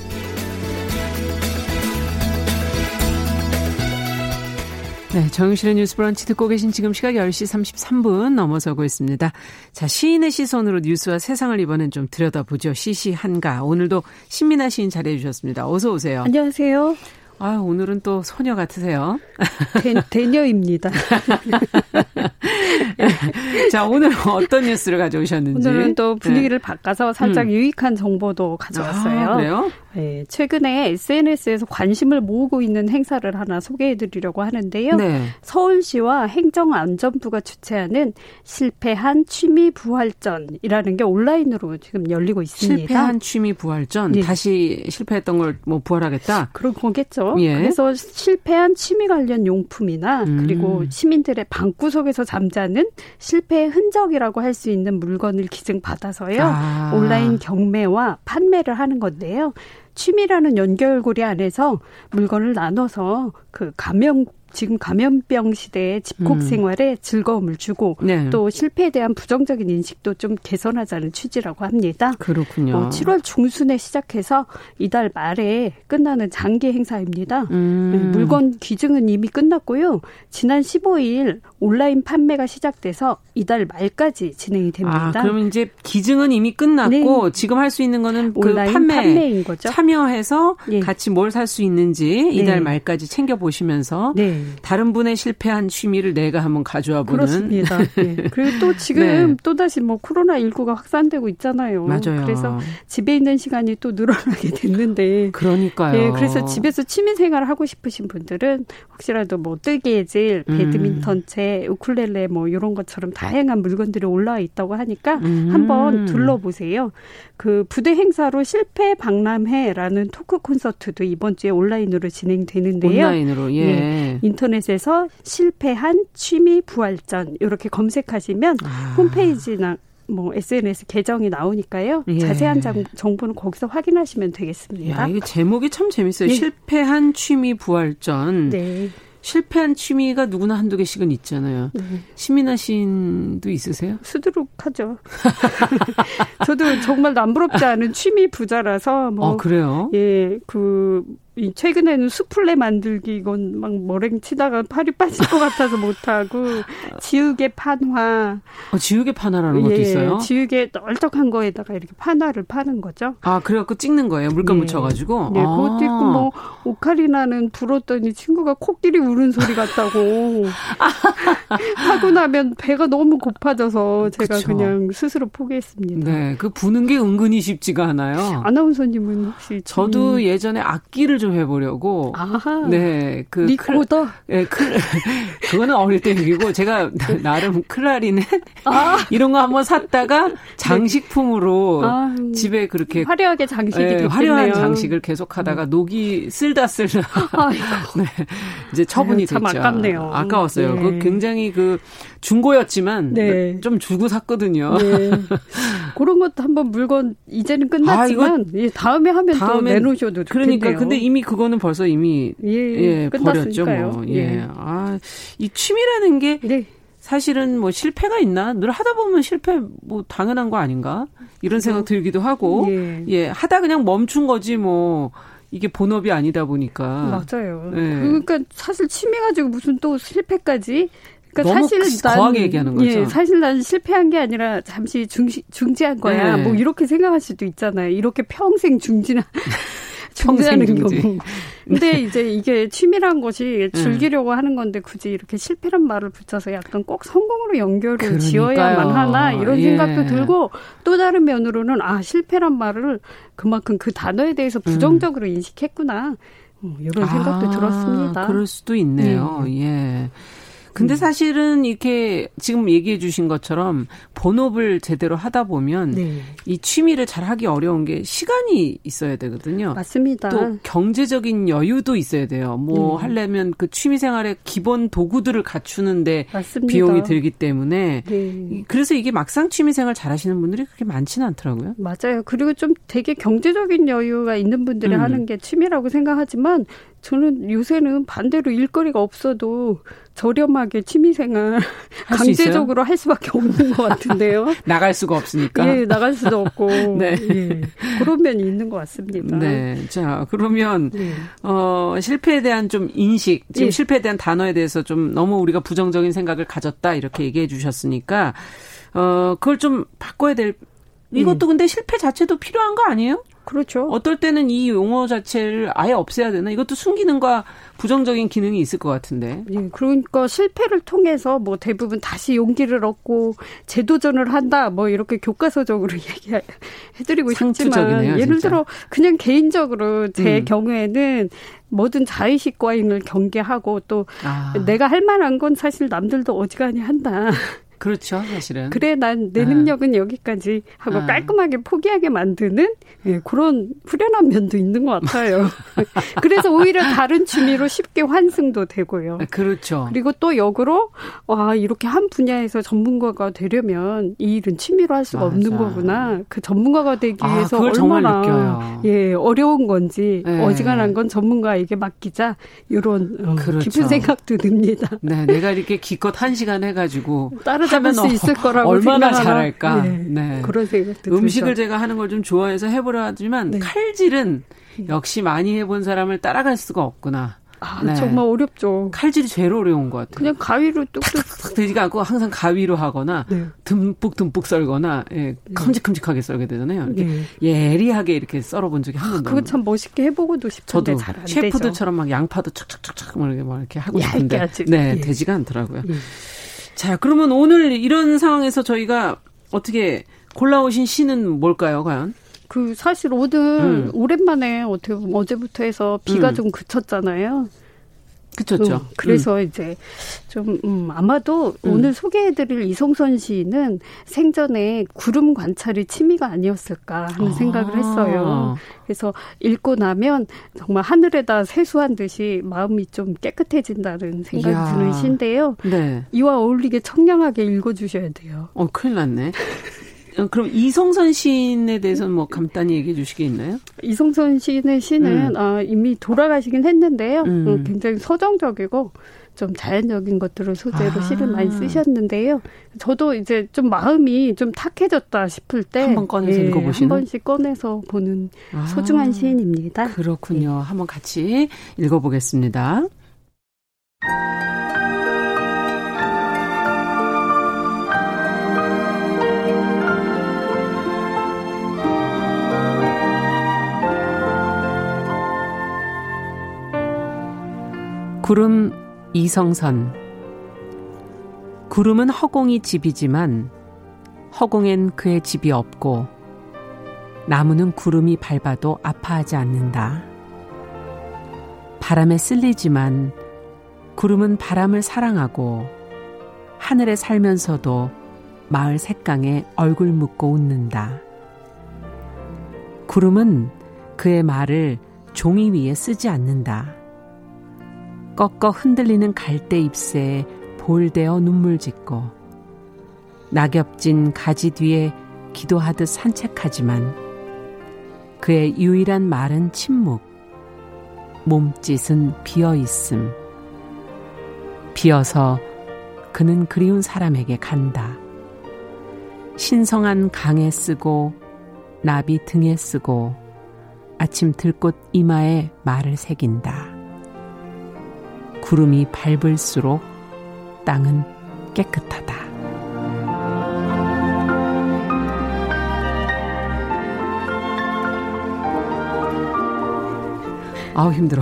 네, 정용실의 뉴스 브런치 듣고 계신 지금 시각 10시 33분 넘어서고 있습니다. 자, 시인의 시선으로 뉴스와 세상을 이번엔 좀 들여다보죠. 시시한가. 오늘도 신민아 시인 자리해 주셨습니다. 어서 오세요. 안녕하세요. 아, 오늘은 또 소녀 같으세요. 대, 녀입니다 자, 오늘 어떤 뉴스를 가져오셨는지. 오늘은 또 분위기를 네. 바꿔서 살짝 음. 유익한 정보도 가져왔어요. 아, 그래요? 네, 최근에 SNS에서 관심을 모으고 있는 행사를 하나 소개해 드리려고 하는데요. 네. 서울시와 행정안전부가 주최하는 실패한 취미 부활전이라는 게 온라인으로 지금 열리고 있습니다. 실패한 취미 부활전? 네. 다시 실패했던 걸 뭐 부활하겠다? 그런 거겠죠. 하죠. 예. 그래서 실패한 취미 관련 용품이나 음. 그리고 시민들의 방구석에서 잠자는 실패의 흔적이라고 할 수 있는 물건을 기증받아서요. 아. 온라인 경매와 판매를 하는 건데요. 취미라는 연결고리 안에서 물건을 나눠서 그 감명 지금 감염병 시대의 집콕 음. 생활에 즐거움을 주고 네. 또 실패에 대한 부정적인 인식도 좀 개선하자는 취지라고 합니다. 그렇군요. 어, 7월 중순에 시작해서 이달 말에 끝나는 장기 행사입니다. 음. 네, 물건 기증은 이미 끝났고요. 지난 15일 온라인 판매가 시작돼서 이달 말까지 진행이 됩니다. 아, 그럼 이제 기증은 이미 끝났고 네. 지금 할 수 있는 거는 그 판매, 판매인 거죠. 참여해서 예. 같이 뭘 살 수 있는지 이달 네. 말까지 챙겨 보시면서 네. 다른 분의 실패한 취미를 내가 한번 가져와 보는 그렇습니다. 네. 그리고 또 지금 네. 또 다시 뭐 코로나 19가 확산되고 있잖아요. 맞아요. 그래서 집에 있는 시간이 또 늘어나게 됐는데 그러니까요. 네, 그래서 집에서 취미 생활을 하고 싶으신 분들은 혹시라도 뭐 뜨개질, 배드민턴 채, 우쿨렐레 뭐 이런 것처럼 다양한 물건들이 올라와 있다고 하니까 음. 한번 둘러보세요. 그 부대 행사로 실패 박람회라는 토크 콘서트도 이번 주에 온라인으로 진행되는데요. 온라인으로 예. 네. 인터넷에서 실패한 취미 부활전 이렇게 검색하시면 아. 홈페이지나 뭐 SNS 계정이 나오니까요. 예. 자세한 정보는 거기서 확인하시면 되겠습니다. 야, 이게 제목이 참 재밌어요. 예. 실패한 취미 부활전. 네. 실패한 취미가 누구나 한두 개씩은 있잖아요. 네. 시민아 시인도 있으세요? 수두룩하죠. 저도 정말 남부럽지 않은 취미 부자라서 뭐 아, 그래요? 예, 그 최근에는 수플레 만들기 이건 막 머랭 치다가 팔이 빠질 것 같아서 못하고 지우개 판화. 어, 지우개 판화라는 것도 예, 있어요? 지우개 널쩍한 거에다가 이렇게 판화를 파는 거죠. 아 그래갖고 찍는 거예요? 물감 네. 묻혀가지고? 네, 아. 그것도 있고 뭐 오카리나는 불었더니 친구가 코끼리 우는 소리 같다고 하고 나면 배가 너무 고파져서 제가 그쵸. 그냥 스스로 포기했습니다. 네, 그 부는 게 은근히 쉽지가 않아요. 아나운서님은 혹시 저도 예전에 악기를 좀좀 해보려고. 아하. 네, 그 리코더. 예, 네, 그 그거는 어릴 때 얘기고 제가 나름 클라리넷 아. 이런 거 한번 샀다가 장식품으로 아. 집에 그렇게 화려하게 장식이 네, 화려한 장식을 계속 하다가 음. 녹이 쓸다 쓸다. 네, 이제 처분이 참 됐죠. 아깝네요. 아까웠어요. 네. 그 굉장히 그 중고였지만 네. 좀 주고 샀거든요. 네. 그런 것도 한번 물건 이제는 끝났지만 아, 예, 다음에 하면 또 내놓으셔도 좋겠네요. 그러니까 근데 이미 그거는 벌써 이미 예, 예 버렸죠. 뭐. 예. 예. 아, 이 취미라는 게 네. 사실은 뭐 실패가 있나? 늘 하다 보면 실패 뭐 당연한 거 아닌가? 이런 생각 들기도 하고 예. 예, 하다 그냥 멈춘 거지 뭐 이게 본업이 아니다 보니까. 맞아요. 예. 그러니까 사실 취미 가지고 무슨 또 실패까지 그러니까 사실 난, 거하게 얘기하는 거죠. 예, 사실 난 실패한 게 아니라 잠시 중시, 중지한 거야. 네. 뭐 이렇게 생각할 수도 있잖아요. 이렇게 평생 중지나 중지하는 경우. 근데 네. 이제 이게 취미란 것이 네. 즐기려고 하는 건데 굳이 이렇게 실패란 말을 붙여서 약간 꼭 성공으로 연결을 그러니까요. 지어야만 하나 이런 예. 생각도 들고 또 다른 면으로는 아 실패란 말을 그만큼 그 단어에 대해서 부정적으로 음. 인식했구나. 뭐 이런 생각도 아, 들었습니다. 그럴 수도 있네요. 네. 예. 근데 음. 사실은 이렇게 지금 얘기해 주신 것처럼 본업을 제대로 하다 보면 네. 이 취미를 잘 하기 어려운 게 시간이 있어야 되거든요. 맞습니다. 또 경제적인 여유도 있어야 돼요. 뭐 네. 하려면 그 취미 생활의 기본 도구들을 갖추는데 맞습니다. 비용이 들기 때문에 네. 그래서 이게 막상 취미 생활 잘 하시는 분들이 그렇게 많지는 않더라고요. 맞아요. 그리고 좀 되게 경제적인 여유가 있는 분들이 음. 하는 게 취미라고 생각하지만 저는 요새는 반대로 일거리가 없어도 저렴하게 취미생활 강제적으로 할 수밖에 없는 것 같은데요. 나갈 수가 없으니까. 예, 나갈 수도 없고. 네. 예, 그런 면이 있는 것 같습니다. 네. 자, 그러면, 네. 어, 실패에 대한 좀 인식, 지금 예. 실패에 대한 단어에 대해서 좀 너무 우리가 부정적인 생각을 가졌다, 이렇게 얘기해 주셨으니까, 어, 그걸 좀 바꿔야 될, 이것도 음. 근데 실패 자체도 필요한 거 아니에요? 그렇죠. 어떨 때는 이 용어 자체를 아예 없애야 되나? 이것도 순기능과 부정적인 기능이 있을 것 같은데. 예, 그러니까 실패를 통해서 뭐 대부분 다시 용기를 얻고 재도전을 한다. 뭐 이렇게 교과서적으로 얘기해드리고 싶지만 예를 진짜. 들어 그냥 개인적으로 제 음. 경우에는 모든 자의식 과잉을 경계하고 또 아. 내가 할 만한 건 사실 남들도 어지간히 한다. 그렇죠, 사실은. 그래, 난 내 능력은 네. 여기까지 하고 네. 깔끔하게 포기하게 만드는 네, 그런 후련한 면도 있는 것 같아요. 그래서 오히려 다른 취미로 쉽게 환승도 되고요. 아, 그렇죠. 그리고 또 역으로, 와, 이렇게 한 분야에서 전문가가 되려면 이 일은 취미로 할 수가 맞아. 없는 거구나. 그 전문가가 되기 아, 위해서 얼마나 예, 어려운 건지 네. 어지간한 건 전문가에게 맡기자. 이런 어, 그렇죠. 깊은 생각도 듭니다. 네, 내가 이렇게 기껏 한 시간 해가지고 따라잡을 수 있을 거라고 얼마나 잘할까. 네, 네. 그런 생각도 음식을 들죠. 제가 하는 걸 좀 좋아해서 해보려 하지만 네. 칼질은 역시 많이 해본 사람을 따라갈 수가 없구나. 아, 네. 정말 어렵죠. 칼질이 제일 어려운 것 같아요. 그냥 가위로 뚝뚝 되지가 않고 항상 가위로 하거나 네. 듬뿍 듬뿍 썰거나 예, 네. 큼직큼직하게 썰게 되잖아요. 이렇게 네. 예리하게 이렇게 썰어본 적이 한 번도. 그거 참 멋있게 해보고도 싶은데 저도 잘안 셰프들처럼 막 양파도 착착착착 막 이렇게 하고 싶은데 네 예. 되지가 않더라고요. 예. 자 그러면 오늘 이런 상황에서 저희가 어떻게 골라오신 시는 뭘까요, 과연? 그 사실 오늘 음. 오랜만에 어떻게 보면 어제부터 해서 비가 음. 좀 그쳤잖아요. 그쳤죠. 음, 그래서 음. 이제 좀 음, 아마도 음. 오늘 소개해드릴 이성선 씨는 생전에 구름 관찰이 취미가 아니었을까 하는 아. 생각을 했어요. 그래서 읽고 나면 정말 하늘에다 세수한 듯이 마음이 좀 깨끗해진다는 생각이 이야. 드는 시인데요. 네. 이와 어울리게 청량하게 읽어주셔야 돼요. 어, 큰일 났네. 어, 그럼 이성선 시인에 대해서는 뭐 간단히 얘기해 주시겠나요? 이성선 시인의 시는 음. 어, 이미 돌아가시긴 했는데요. 음. 어, 굉장히 서정적이고 좀 자연적인 것들을 소재로 아. 시를 많이 쓰셨는데요. 저도 이제 좀 마음이 좀 탁해졌다 싶을 때 한 번 꺼내서 예, 읽어보시는 한 번씩 꺼내서 보는 아. 소중한 시인입니다. 그렇군요. 네. 한번 같이 읽어보겠습니다. 구름 이성선 구름은 허공이 집이지만 허공엔 그의 집이 없고 나무는 구름이 밟아도 아파하지 않는다. 바람에 쓸리지만 구름은 바람을 사랑하고 하늘에 살면서도 마을 색강에 얼굴 묻고 웃는다. 구름은 그의 말을 종이 위에 쓰지 않는다. 꺾어 흔들리는 갈대 잎새에 볼대어 눈물 짓고 낙엽진 가지 뒤에 기도하듯 산책하지만 그의 유일한 말은 침묵, 몸짓은 비어 있음. 비어서 그는 그리운 사람에게 간다. 신성한 강에 쓰고 나비 등에 쓰고 아침 들꽃 이마에 말을 새긴다. 구름이 밟을수록 땅은 깨끗하다. 아우 힘들어.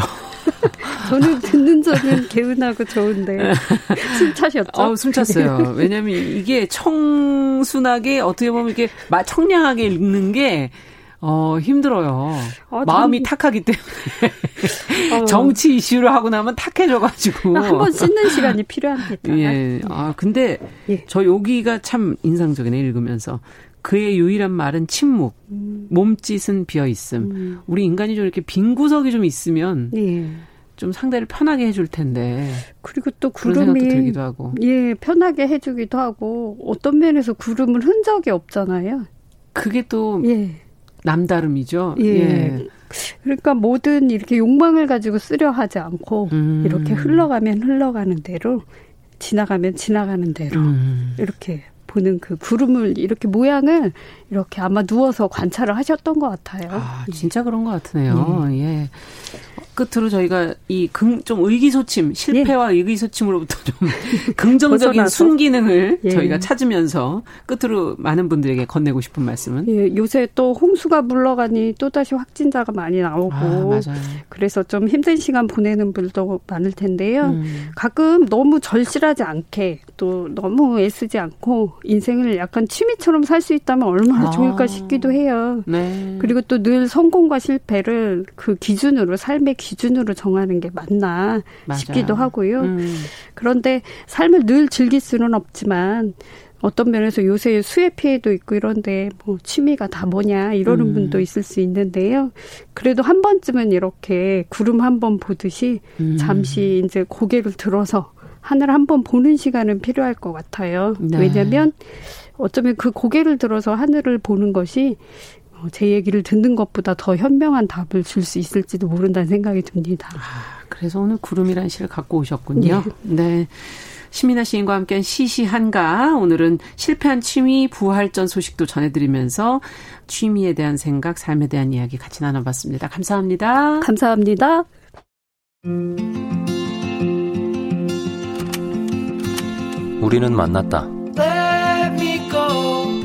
저는 듣는 저는 개운하고 좋은데 숨 차셨죠? 아우 숨 찼어요. 왜냐하면 이게 청순하게 어떻게 보면 이게 청량하게 읽는 게 어, 힘들어요. 아, 마음이 전... 탁하기 때문에. 어. 정치 이슈를 하고 나면 탁해져가지고. 한 번 씻는 시간이 필요합니다. 예. 아, 근데 예. 저 여기가 참 인상적이네, 읽으면서. 그의 유일한 말은 침묵, 음. 몸짓은 비어 있음. 음. 우리 인간이 좀 이렇게 빈 구석이 좀 있으면 예. 좀 상대를 편하게 해줄 텐데. 그리고 또 구름이 들기도 하고. 예, 편하게 해주기도 하고 어떤 면에서 구름은 흔적이 없잖아요. 그게 또 예. 남다름이죠. 예. 예. 그러니까 모든 이렇게 욕망을 가지고 쓰려 하지 않고 음. 이렇게 흘러가면 흘러가는 대로 지나가면 지나가는 대로 음. 이렇게 보는 그 구름을 이렇게 모양을 이렇게 아마 누워서 관찰을 하셨던 것 같아요. 아, 진짜 그런 것 같으네요. 예. 예. 끝으로 저희가 이 좀 의기소침, 실패와 예. 의기소침으로부터 좀 긍정적인 순기능을 예. 저희가 찾으면서 끝으로 많은 분들에게 건네고 싶은 말씀은 예, 요새 또 홍수가 물러가니 또 다시 확진자가 많이 나오고 아, 그래서 좀 힘든 시간 보내는 분들도 많을 텐데요. 음. 가끔 너무 절실하지 않게 또 너무 애쓰지 않고 인생을 약간 취미처럼 살 수 있다면 얼마나 아. 좋을까 싶기도 해요. 네. 그리고 또 늘 성공과 실패를 그 기준으로 삶의 기준으로 정하는 게 맞나 맞아요. 싶기도 하고요. 음. 그런데 삶을 늘 즐길 수는 없지만 어떤 면에서 요새 수해 피해도 있고 이런데 뭐 취미가 다 뭐냐 이러는 음. 분도 있을 수 있는데요. 그래도 한 번쯤은 이렇게 구름 한 번 보듯이 음. 잠시 이제 고개를 들어서 하늘 한 번 보는 시간은 필요할 것 같아요. 네. 왜냐하면 어쩌면 그 고개를 들어서 하늘을 보는 것이 어, 제 얘기를 듣는 것보다 더 현명한 답을 줄 수 있을지도 모른다는 생각이 듭니다. 아, 그래서 오늘 구름이란 시를 갖고 오셨군요. 네. 네. 시민아 시인과 함께한 시시한가 오늘은 실패한 취미 부활전 소식도 전해드리면서 취미에 대한 생각, 삶에 대한 이야기 같이 나눠봤습니다. 감사합니다. 감사합니다. 우리는 만났다.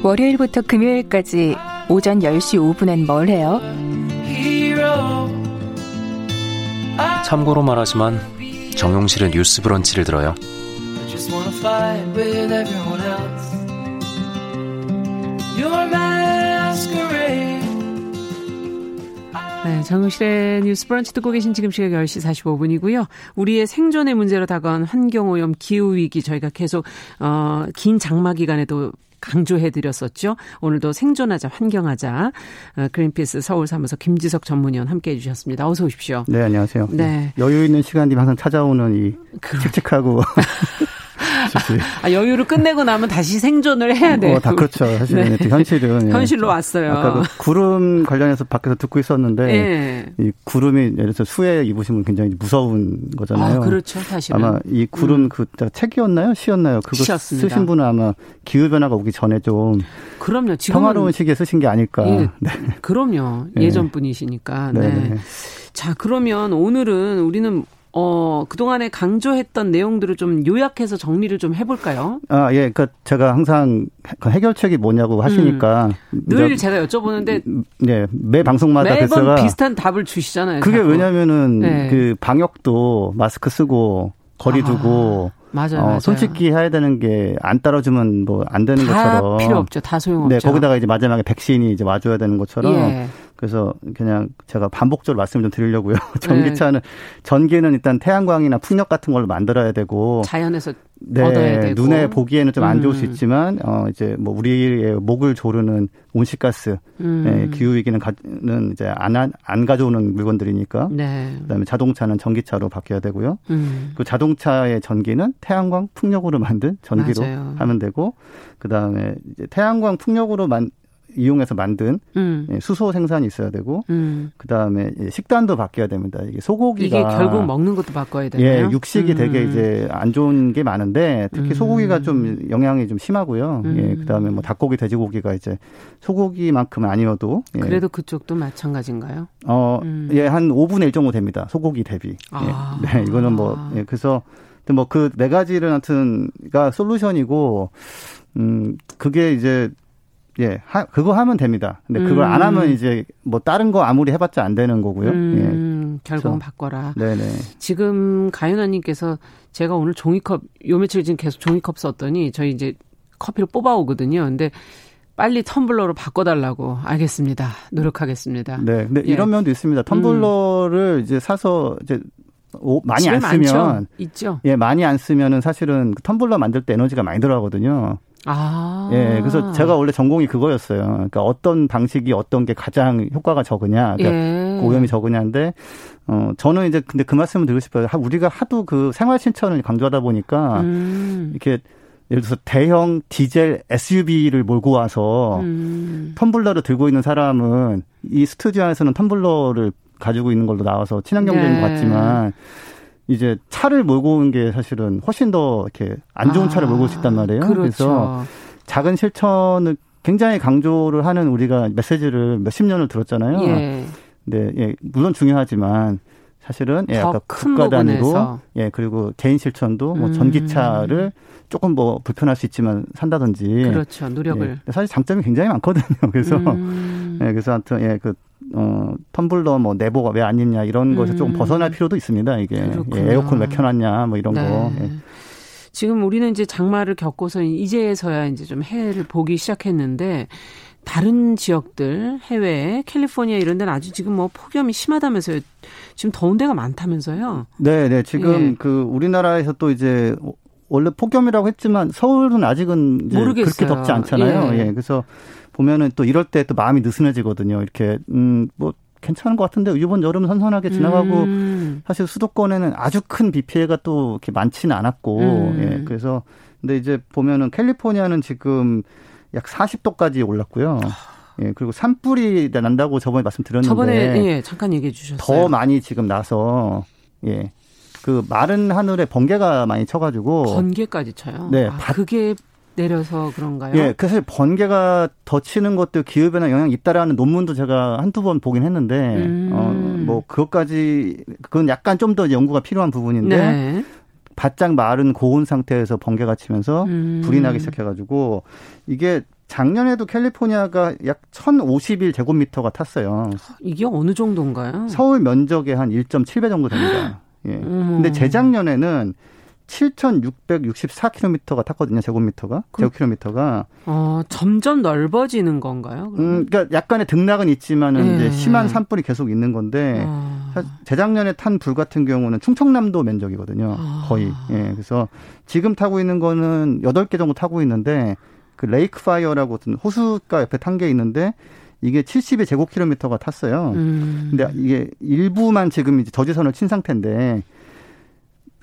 월요일부터 금요일까지 오전 10시 5분엔 뭘 해요? 참고로 말하지만 정용실의 뉴스 브런치를 들어요. 네, 정우실의 뉴스 브런치 듣고 계신 지금 시각 10시 45분이고요. 우리의 생존의 문제로 다가온 환경오염, 기후위기 저희가 계속, 어, 긴 장마 기간에도 강조해드렸었죠. 오늘도 생존하자, 환경하자. 어, 그린피스 서울 사무소 김지석 전문위원 함께해 주셨습니다. 어서 오십시오. 네, 안녕하세요. 네. 여유 있는 시간이 항상 찾아오는 이 칙칙하고 아, 여유를 끝내고 나면 다시 생존을 해야 돼요. 어, 다 그렇죠. 사실은 네. 현실은 예. 현실로 왔어요. 아까 그 구름 관련해서 밖에서 듣고 있었는데 네. 이 구름이 예를 들어서 수해 입으시면 굉장히 무서운 거잖아요. 아, 그렇죠. 사실은 아마 이 구름 음. 그 책이었나요? 시였나요? 그거 시였습니다. 쓰신 분은 아마 기후 변화가 오기 전에 좀 그럼요. 평화로운 시기에 쓰신 게 아닐까. 예, 네. 그럼요. 예전 분이시니까. 네. 네. 자, 그러면 오늘은 우리는 어, 그동안에 강조했던 내용들을 좀 요약해서 정리를 좀 해볼까요? 아, 예. 그니까 제가 항상 그 해결책이 뭐냐고 하시니까. 음. 늘 제가 여쭤보는데. 네. 매 방송마다 매번 대사가 비슷한 답을 주시잖아요. 그게 자꾸. 왜냐면은 네. 그 방역도 마스크 쓰고 거리 두고. 아. 맞아요, 어, 맞아요. 손 씻기 해야 되는 게 안 따라주면 뭐 안 되는 것처럼 필요 없죠. 다 소용없죠. 네, 거기다가 이제 마지막에 백신이 이제 와줘야 되는 것처럼 예. 그래서 그냥 제가 반복적으로 말씀 좀 드리려고요. 전기차는 네. 전기는 일단 태양광이나 풍력 같은 걸로 만들어야 되고 자연에서 네, 얻어야 되고 눈에 보기에는 좀 안 좋을 수 음. 있지만 어 이제 뭐 우리의 목을 조르는 온실가스 음. 네, 기후 위기는 가는 이제 안안 가져오는 물건들이니까 네. 그다음에 자동차는 전기차로 바뀌어야 되고요. 음. 그 자동차의 전기는 태양광 풍력으로 만든 전기로 맞아요. 하면 되고 그다음에 이제 태양광 풍력으로 만 이용해서 만든 음. 예, 수소 생산이 있어야 되고 음. 그다음에 식단도 바뀌어야 됩니다. 이게 소고기가 이게 결국 먹는 것도 바꿔야 되나요? 예, 육식이 음. 되게 이제 안 좋은 게 많은데 특히 소고기가 음. 좀 영향이 좀 심하고요. 예, 음. 그다음에 뭐 닭고기, 돼지고기가 이제 소고기만큼은 아니어도 예. 그래도 그쪽도 마찬가지인가요? 어, 음. 예, 한 5분의 1 정도 됩니다. 소고기 대비. 예. 아. 예. 네, 이거는 뭐 예, 그래서 뭐그 네 가지를 하여튼가 솔루션이고 음 그게 이제 예, 하, 그거 하면 됩니다. 근데 그걸 음. 안 하면 음. 이제 뭐 다른 거 아무리 해봤자 안 되는 거고요. 음, 예. 결국은. 바꿔라. 네네. 지금 가윤아님께서 제가 오늘 종이컵 요 며칠 지금 계속 종이컵 썼더니 저희 이제 커피를 뽑아오거든요. 근데 빨리 텀블러로 바꿔달라고 알겠습니다. 노력하겠습니다. 네, 근데 예. 이런 면도 있습니다. 텀블러를 음. 이제 사서 이제 오, 많이 안 쓰면 많죠? 있죠. 예, 많이 안 쓰면은 사실은 그 텀블러 만들 때 에너지가 많이 들어가거든요. 아. 예, 그래서 제가 원래 전공이 그거였어요. 그러니까 어떤 방식이 어떤 게 가장 효과가 적으냐, 그러니까 예. 오염이 적으냐인데, 어, 저는 이제 근데 그 말씀을 드리고 싶어요. 우리가 하도 그 생활 신천을 강조하다 보니까, 음. 이렇게 예를 들어서 대형 디젤 SUV를 몰고 와서 음. 텀블러를 들고 있는 사람은 이 스튜디오 안에서는 텀블러를 가지고 있는 걸로 나와서 친환경적인 네. 것 같지만, 이제 차를 몰고 온 게 사실은 훨씬 더 이렇게 안 좋은 아, 차를 몰고 올 수 있단 말이에요. 그렇죠. 그래서 작은 실천을 굉장히 강조를 하는 우리가 메시지를 몇십 년을 들었잖아요. 예. 네, 예, 물론 중요하지만 사실은 예, 아까 국가 단위로 예, 그리고 개인 실천도 뭐 음. 전기차를 조금 뭐 불편할 수 있지만 산다든지 그렇죠. 노력을. 예, 사실 장점이 굉장히 많거든요. 그래서 음. 예, 그래서 하여튼 예, 그 어, 텀블러 뭐 내보가 왜안 있냐 이런 것에 음. 조금 벗어날 필요도 있습니다. 이게 예, 에어컨 왜 켜놨냐 뭐 이런 네. 거. 예. 지금 우리는 이제 장마를 겪고서 이제서야 이제 좀 해를 보기 시작했는데 다른 지역들 해외 캘리포니아 이런 데는 아주 지금 뭐 폭염이 심하다면서요. 지금 더운 데가 많다면서요. 네, 네. 지금 예. 그 우리나라에서 또 이제 원래 폭염이라고 했지만 서울은 아직은 이제 모르겠어요. 그렇게 덥지 않잖아요. 예. 예. 그래서 보면은 또 이럴 때 또 마음이 느슨해지거든요. 이렇게 음뭐 괜찮은 것 같은데 이번 여름 선선하게 지나가고 음. 사실 수도권에는 아주 큰 비 피해가 또 이렇게 많지는 않았고 음. 예 그래서 근데 이제 보면은 캘리포니아는 지금 약 40도까지 올랐고요. 예 그리고 산불이 난다고 저번에 말씀드렸는데 저번에 예 잠깐 얘기해 주셨어요. 더 많이 지금 나서 예. 그 마른 하늘에 번개가 많이 쳐가지고 번개까지 쳐요. 네, 아, 그게 내려서 그런가요? 예, 그래서 번개가 더 치는 것도 기후변화 영향이 있다라는 논문도 제가 한두 번 보긴 했는데, 음. 어, 뭐, 그것까지, 그건 약간 좀 더 연구가 필요한 부분인데, 네. 바짝 마른 고온 상태에서 번개가 치면서 음. 불이 나기 시작해가지고, 이게 작년에도 캘리포니아가 약 1,051 제곱미터가 탔어요. 이게 어느 정도인가요? 서울 면적의 한 1.7배 정도 됩니다. 예. 음. 근데 재작년에는 7,664km가 탔거든요. 제곱미터가. 그, 제곱킬로미터가. 어, 점점 넓어지는 건가요? 그러면? 음, 그러니까 약간의 등락은 있지만은 예. 이제 심한 산불이 계속 있는 건데 어. 재작년에 탄 불 같은 경우는 충청남도 면적이거든요. 어. 거의. 예. 그래서 지금 타고 있는 거는 8개 정도 타고 있는데 그 Lake Fire라고 호수가 옆에 탄 게 있는데 이게 70의 제곱킬로미터가 탔어요. 음. 근데 이게 일부만 지금 이제 저지선을 친 상태인데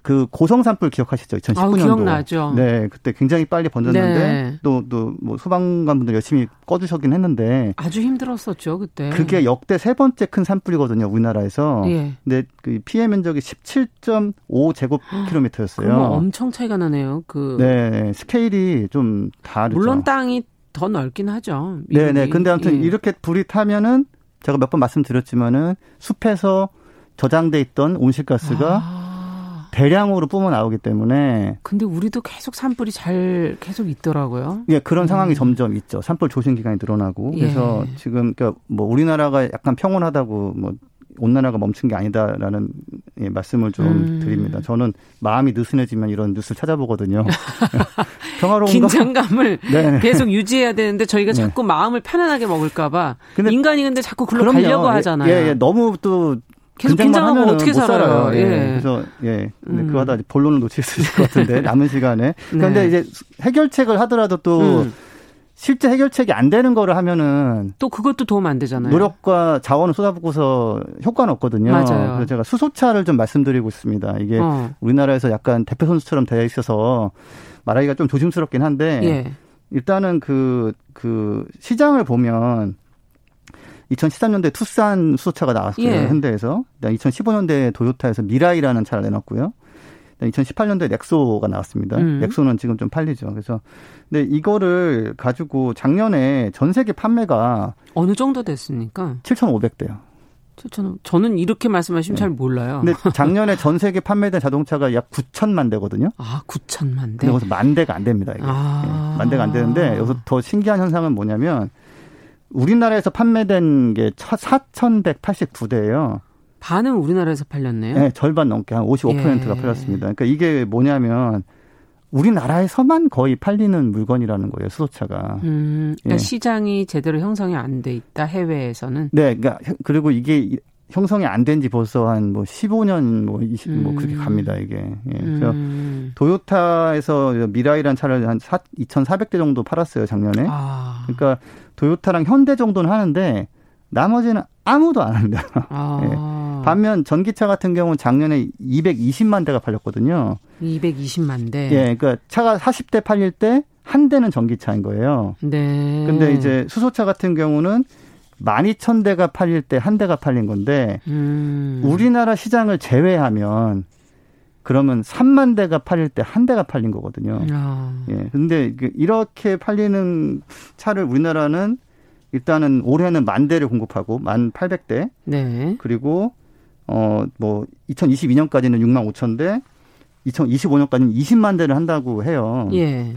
그 고성 산불 기억하시죠? 2019년도. 아, 기억나죠. 네, 그때 굉장히 빨리 번졌는데 또또 네. 뭐 소방관분들 열심히 꺼주셨긴 했는데 아주 힘들었었죠 그때. 그게 역대 세 번째 큰 산불이거든요 우리나라에서. 예. 근데 그 피해 면적이 17.5 제곱킬로미터였어요. 엄청 차이가 나네요. 그 네, 스케일이 좀 다르죠. 물론 땅이 더 넓긴 하죠. 네네. 네. 근데 아무튼 예. 이렇게 불이 타면은 제가 몇 번 말씀드렸지만은 숲에서 저장돼 있던 온실가스가 아. 대량으로 뿜어 나오기 때문에. 근데 우리도 계속 산불이 잘 계속 있더라고요. 예, 그런 음. 상황이 점점 있죠. 산불 조심 기간이 늘어나고. 예. 그래서 지금 그러니까 뭐 우리나라가 약간 평온하다고 뭐 온난화가 멈춘 게 아니다라는 예, 말씀을 좀 음. 드립니다. 저는 마음이 느슨해지면 이런 뉴스를 찾아보거든요. 평화로운 긴장감을 네. 계속 유지해야 되는데 저희가 네. 자꾸 마음을 편안하게 먹을까봐 인간이 근데 자꾸 글로 가려고 하잖아요. 예, 예, 너무 또 계속 긴장하면 어떻게 살아요? 예. 예. 그래서 예. 음. 그거 하다 본론을 놓칠 수 있을 것 같은데 남은 시간에. 그런데 네. 이제 해결책을 하더라도 또 음. 실제 해결책이 안 되는 거를 하면은 또 그것도 도움 안 되잖아요. 노력과 자원을 쏟아붓고서 효과는 없거든요. 맞아요. 그래서 제가 수소차를 좀 말씀드리고 있습니다. 이게 어. 우리나라에서 약간 대표 선수처럼 되어 있어서 말하기가 좀 조심스럽긴 한데 예. 일단은 그그 그 시장을 보면 2013년도에 투싼 수소차가 나왔어요. 예. 현대에서. 2015년도에 도요타에서 미라이라는 차를 내놨고요. 2018년도에 넥소가 나왔습니다. 음. 넥소는 지금 좀 팔리죠. 그래서 근데 이거를 가지고 작년에 전 세계 판매가 어느 정도 됐습니까? 7,500대요. 7천 저는 이렇게 말씀하시면 네. 잘 몰라요. 근데 작년에 전 세계 판매된 자동차가 약 9천만 대거든요. 아, 9천만 대. 여기서 만 대가 안 됩니다. 이게. 아. 네. 만 대가 안 되는데 여기서 더 신기한 현상은 뭐냐면 우리나라에서 판매된 게 4,189대예요. 반은 우리나라에서 팔렸네요. 네, 절반 넘게 한 55%가 예. 팔렸습니다. 그러니까 이게 뭐냐면 우리나라에서만 거의 팔리는 물건이라는 거예요, 수소차가. 음, 그러니까 예. 시장이 제대로 형성이 안 돼 있다, 해외에서는. 네, 그러니까 그리고 이게 형성이 안 된 지 벌써 한 뭐 15년 뭐 20, 음. 뭐 그렇게 음. 갑니다, 이게. 예. 그래서 음. 도요타에서 미라이란 차를 한 4, 2,400대 정도 팔았어요, 작년에. 아. 그러니까 도요타랑 현대 정도는 하는데 나머지는 아무도 안 합니다. 아. 예. 반면 전기차 같은 경우는 작년에 220만 대가 팔렸거든요. 220만 대. 예, 그러니까 차가 40대 팔릴 때 한 대는 전기차인 거예요. 네. 근데 이제 수소차 같은 경우는 12,000대가 팔릴 때 한 대가 팔린 건데 음. 우리나라 시장을 제외하면 그러면 3만 대가 팔릴 때 한 대가 팔린 거거든요. 아. 예. 근데 그 이렇게 팔리는 차를 우리나라는 일단은 올해는 만 대를 공급하고 만 800대. 네. 그리고 어뭐 2022년까지는 6만 5천 대, 2025년까지는 20만 대를 한다고 해요. 예.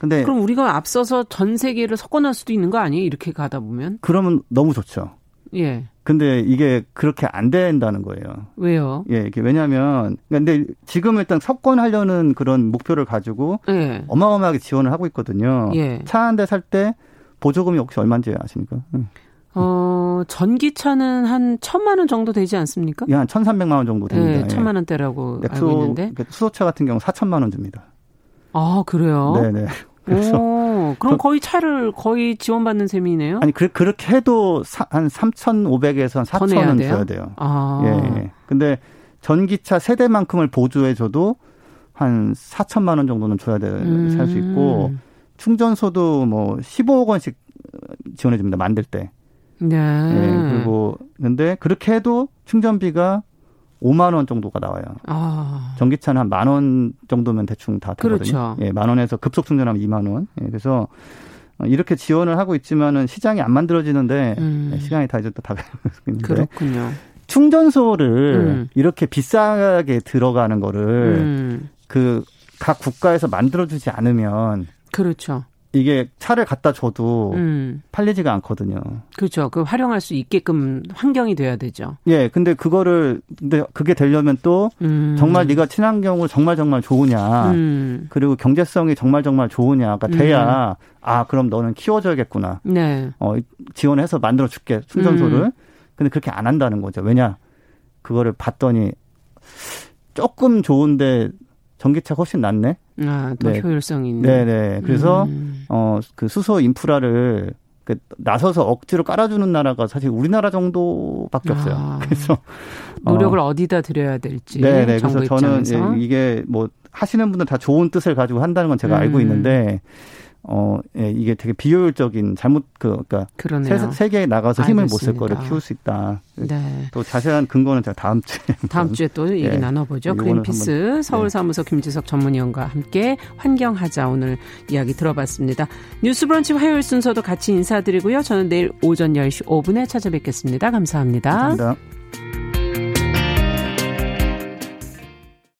근데 그럼 우리가 앞서서 전 세계를 섞어놓을 수도 있는 거 아니에요? 이렇게 가다 보면? 그러면 너무 좋죠. 예. 근데 이게 그렇게 안 된다는 거예요. 왜요? 예, 이게 왜냐하면 근데 지금 일단 석권하려는 그런 목표를 가지고 예. 어마어마하게 지원을 하고 있거든요. 예. 차 한 대 살 때 보조금이 혹시 얼마인지 아십니까? 응. 어, 전기차는 한 천만 원 정도 되지 않습니까? 예, 한 천삼백만 원 정도 됩니다. 네, 천만 원대라고 네, 알고 있는데. 수소차 같은 경우 사천만 원 줍니다. 아, 그래요? 네네. 그래서 오, 그럼 거의 차를 거의 지원받는 셈이네요. 아니 그 그렇게 해도 사, 한 3,500에서 4,000원 줘야 돼요. 아. 예, 예. 근데 전기차 세대만큼을 보조해 줘도 한 4천만 원 정도는 줘야 돼 살수 음. 있고 충전소도 뭐 15억 원씩 지원해 줍니다. 만들 때. 네. 예, 그리고 근데 그렇게 해도 충전비가 5만 원 정도가 나와요. 아. 전기차는 한 만 원 정도면 대충 다 되거든요. 그렇죠. 예, 만 원에서 급속 충전하면 2만 원. 예, 그래서 이렇게 지원을 하고 있지만은 시장이 안 만들어지는데 음. 예, 시간이 다 이제 또다 있는데 그렇군요. 충전소를 음. 이렇게 비싸게 들어가는 거를 음. 그각 국가에서 만들어주지 않으면 그렇죠. 이게 차를 갖다 줘도 음. 팔리지가 않거든요. 그렇죠. 그 활용할 수 있게끔 환경이 돼야 되죠. 예, 근데 그거를 근데 그게 되려면 또 음. 정말 네가 친환경으로 정말 정말 좋으냐, 음. 그리고 경제성이 정말 정말 좋으냐가 돼야 음. 아 그럼 너는 키워줘야겠구나. 네. 어 지원해서 만들어 줄게 충전소를. 음. 근데 그렇게 안 한다는 거죠. 왜냐? 그거를 봤더니 조금 좋은데 전기차 훨씬 낫네. 아, 더 네. 효율성이 있는. 네네. 그래서 음. 어그 수소 인프라를 그 나서서 억지로 깔아주는 나라가 사실 우리나라 정도밖에 없어요. 아, 그래서 노력을 어. 디다 드려야 될지. 네네. 그래서 저는 입장에서. 이게 뭐 하시는 분들 다 좋은 뜻을 가지고 한다는 건 제가 음. 알고 있는데 어, 예, 이게 되게 비효율적인 잘못 그 그러니까 그러네요. 세, 계에 나가서 힘을 못 쓸 거를 키울 수 있다. 네. 또 자세한 근거는 제가 다음 주에 다음 주에 또 얘기 예, 나눠보죠. 그린피스 네. 서울 사무소 김지석 전문위원과 함께 환경하자 오늘 이야기 들어봤습니다. 뉴스브런치 화요일 순서도 같이 인사드리고요. 저는 내일 오전 10시 5분에 찾아뵙겠습니다 감사합니다. 감사합니다.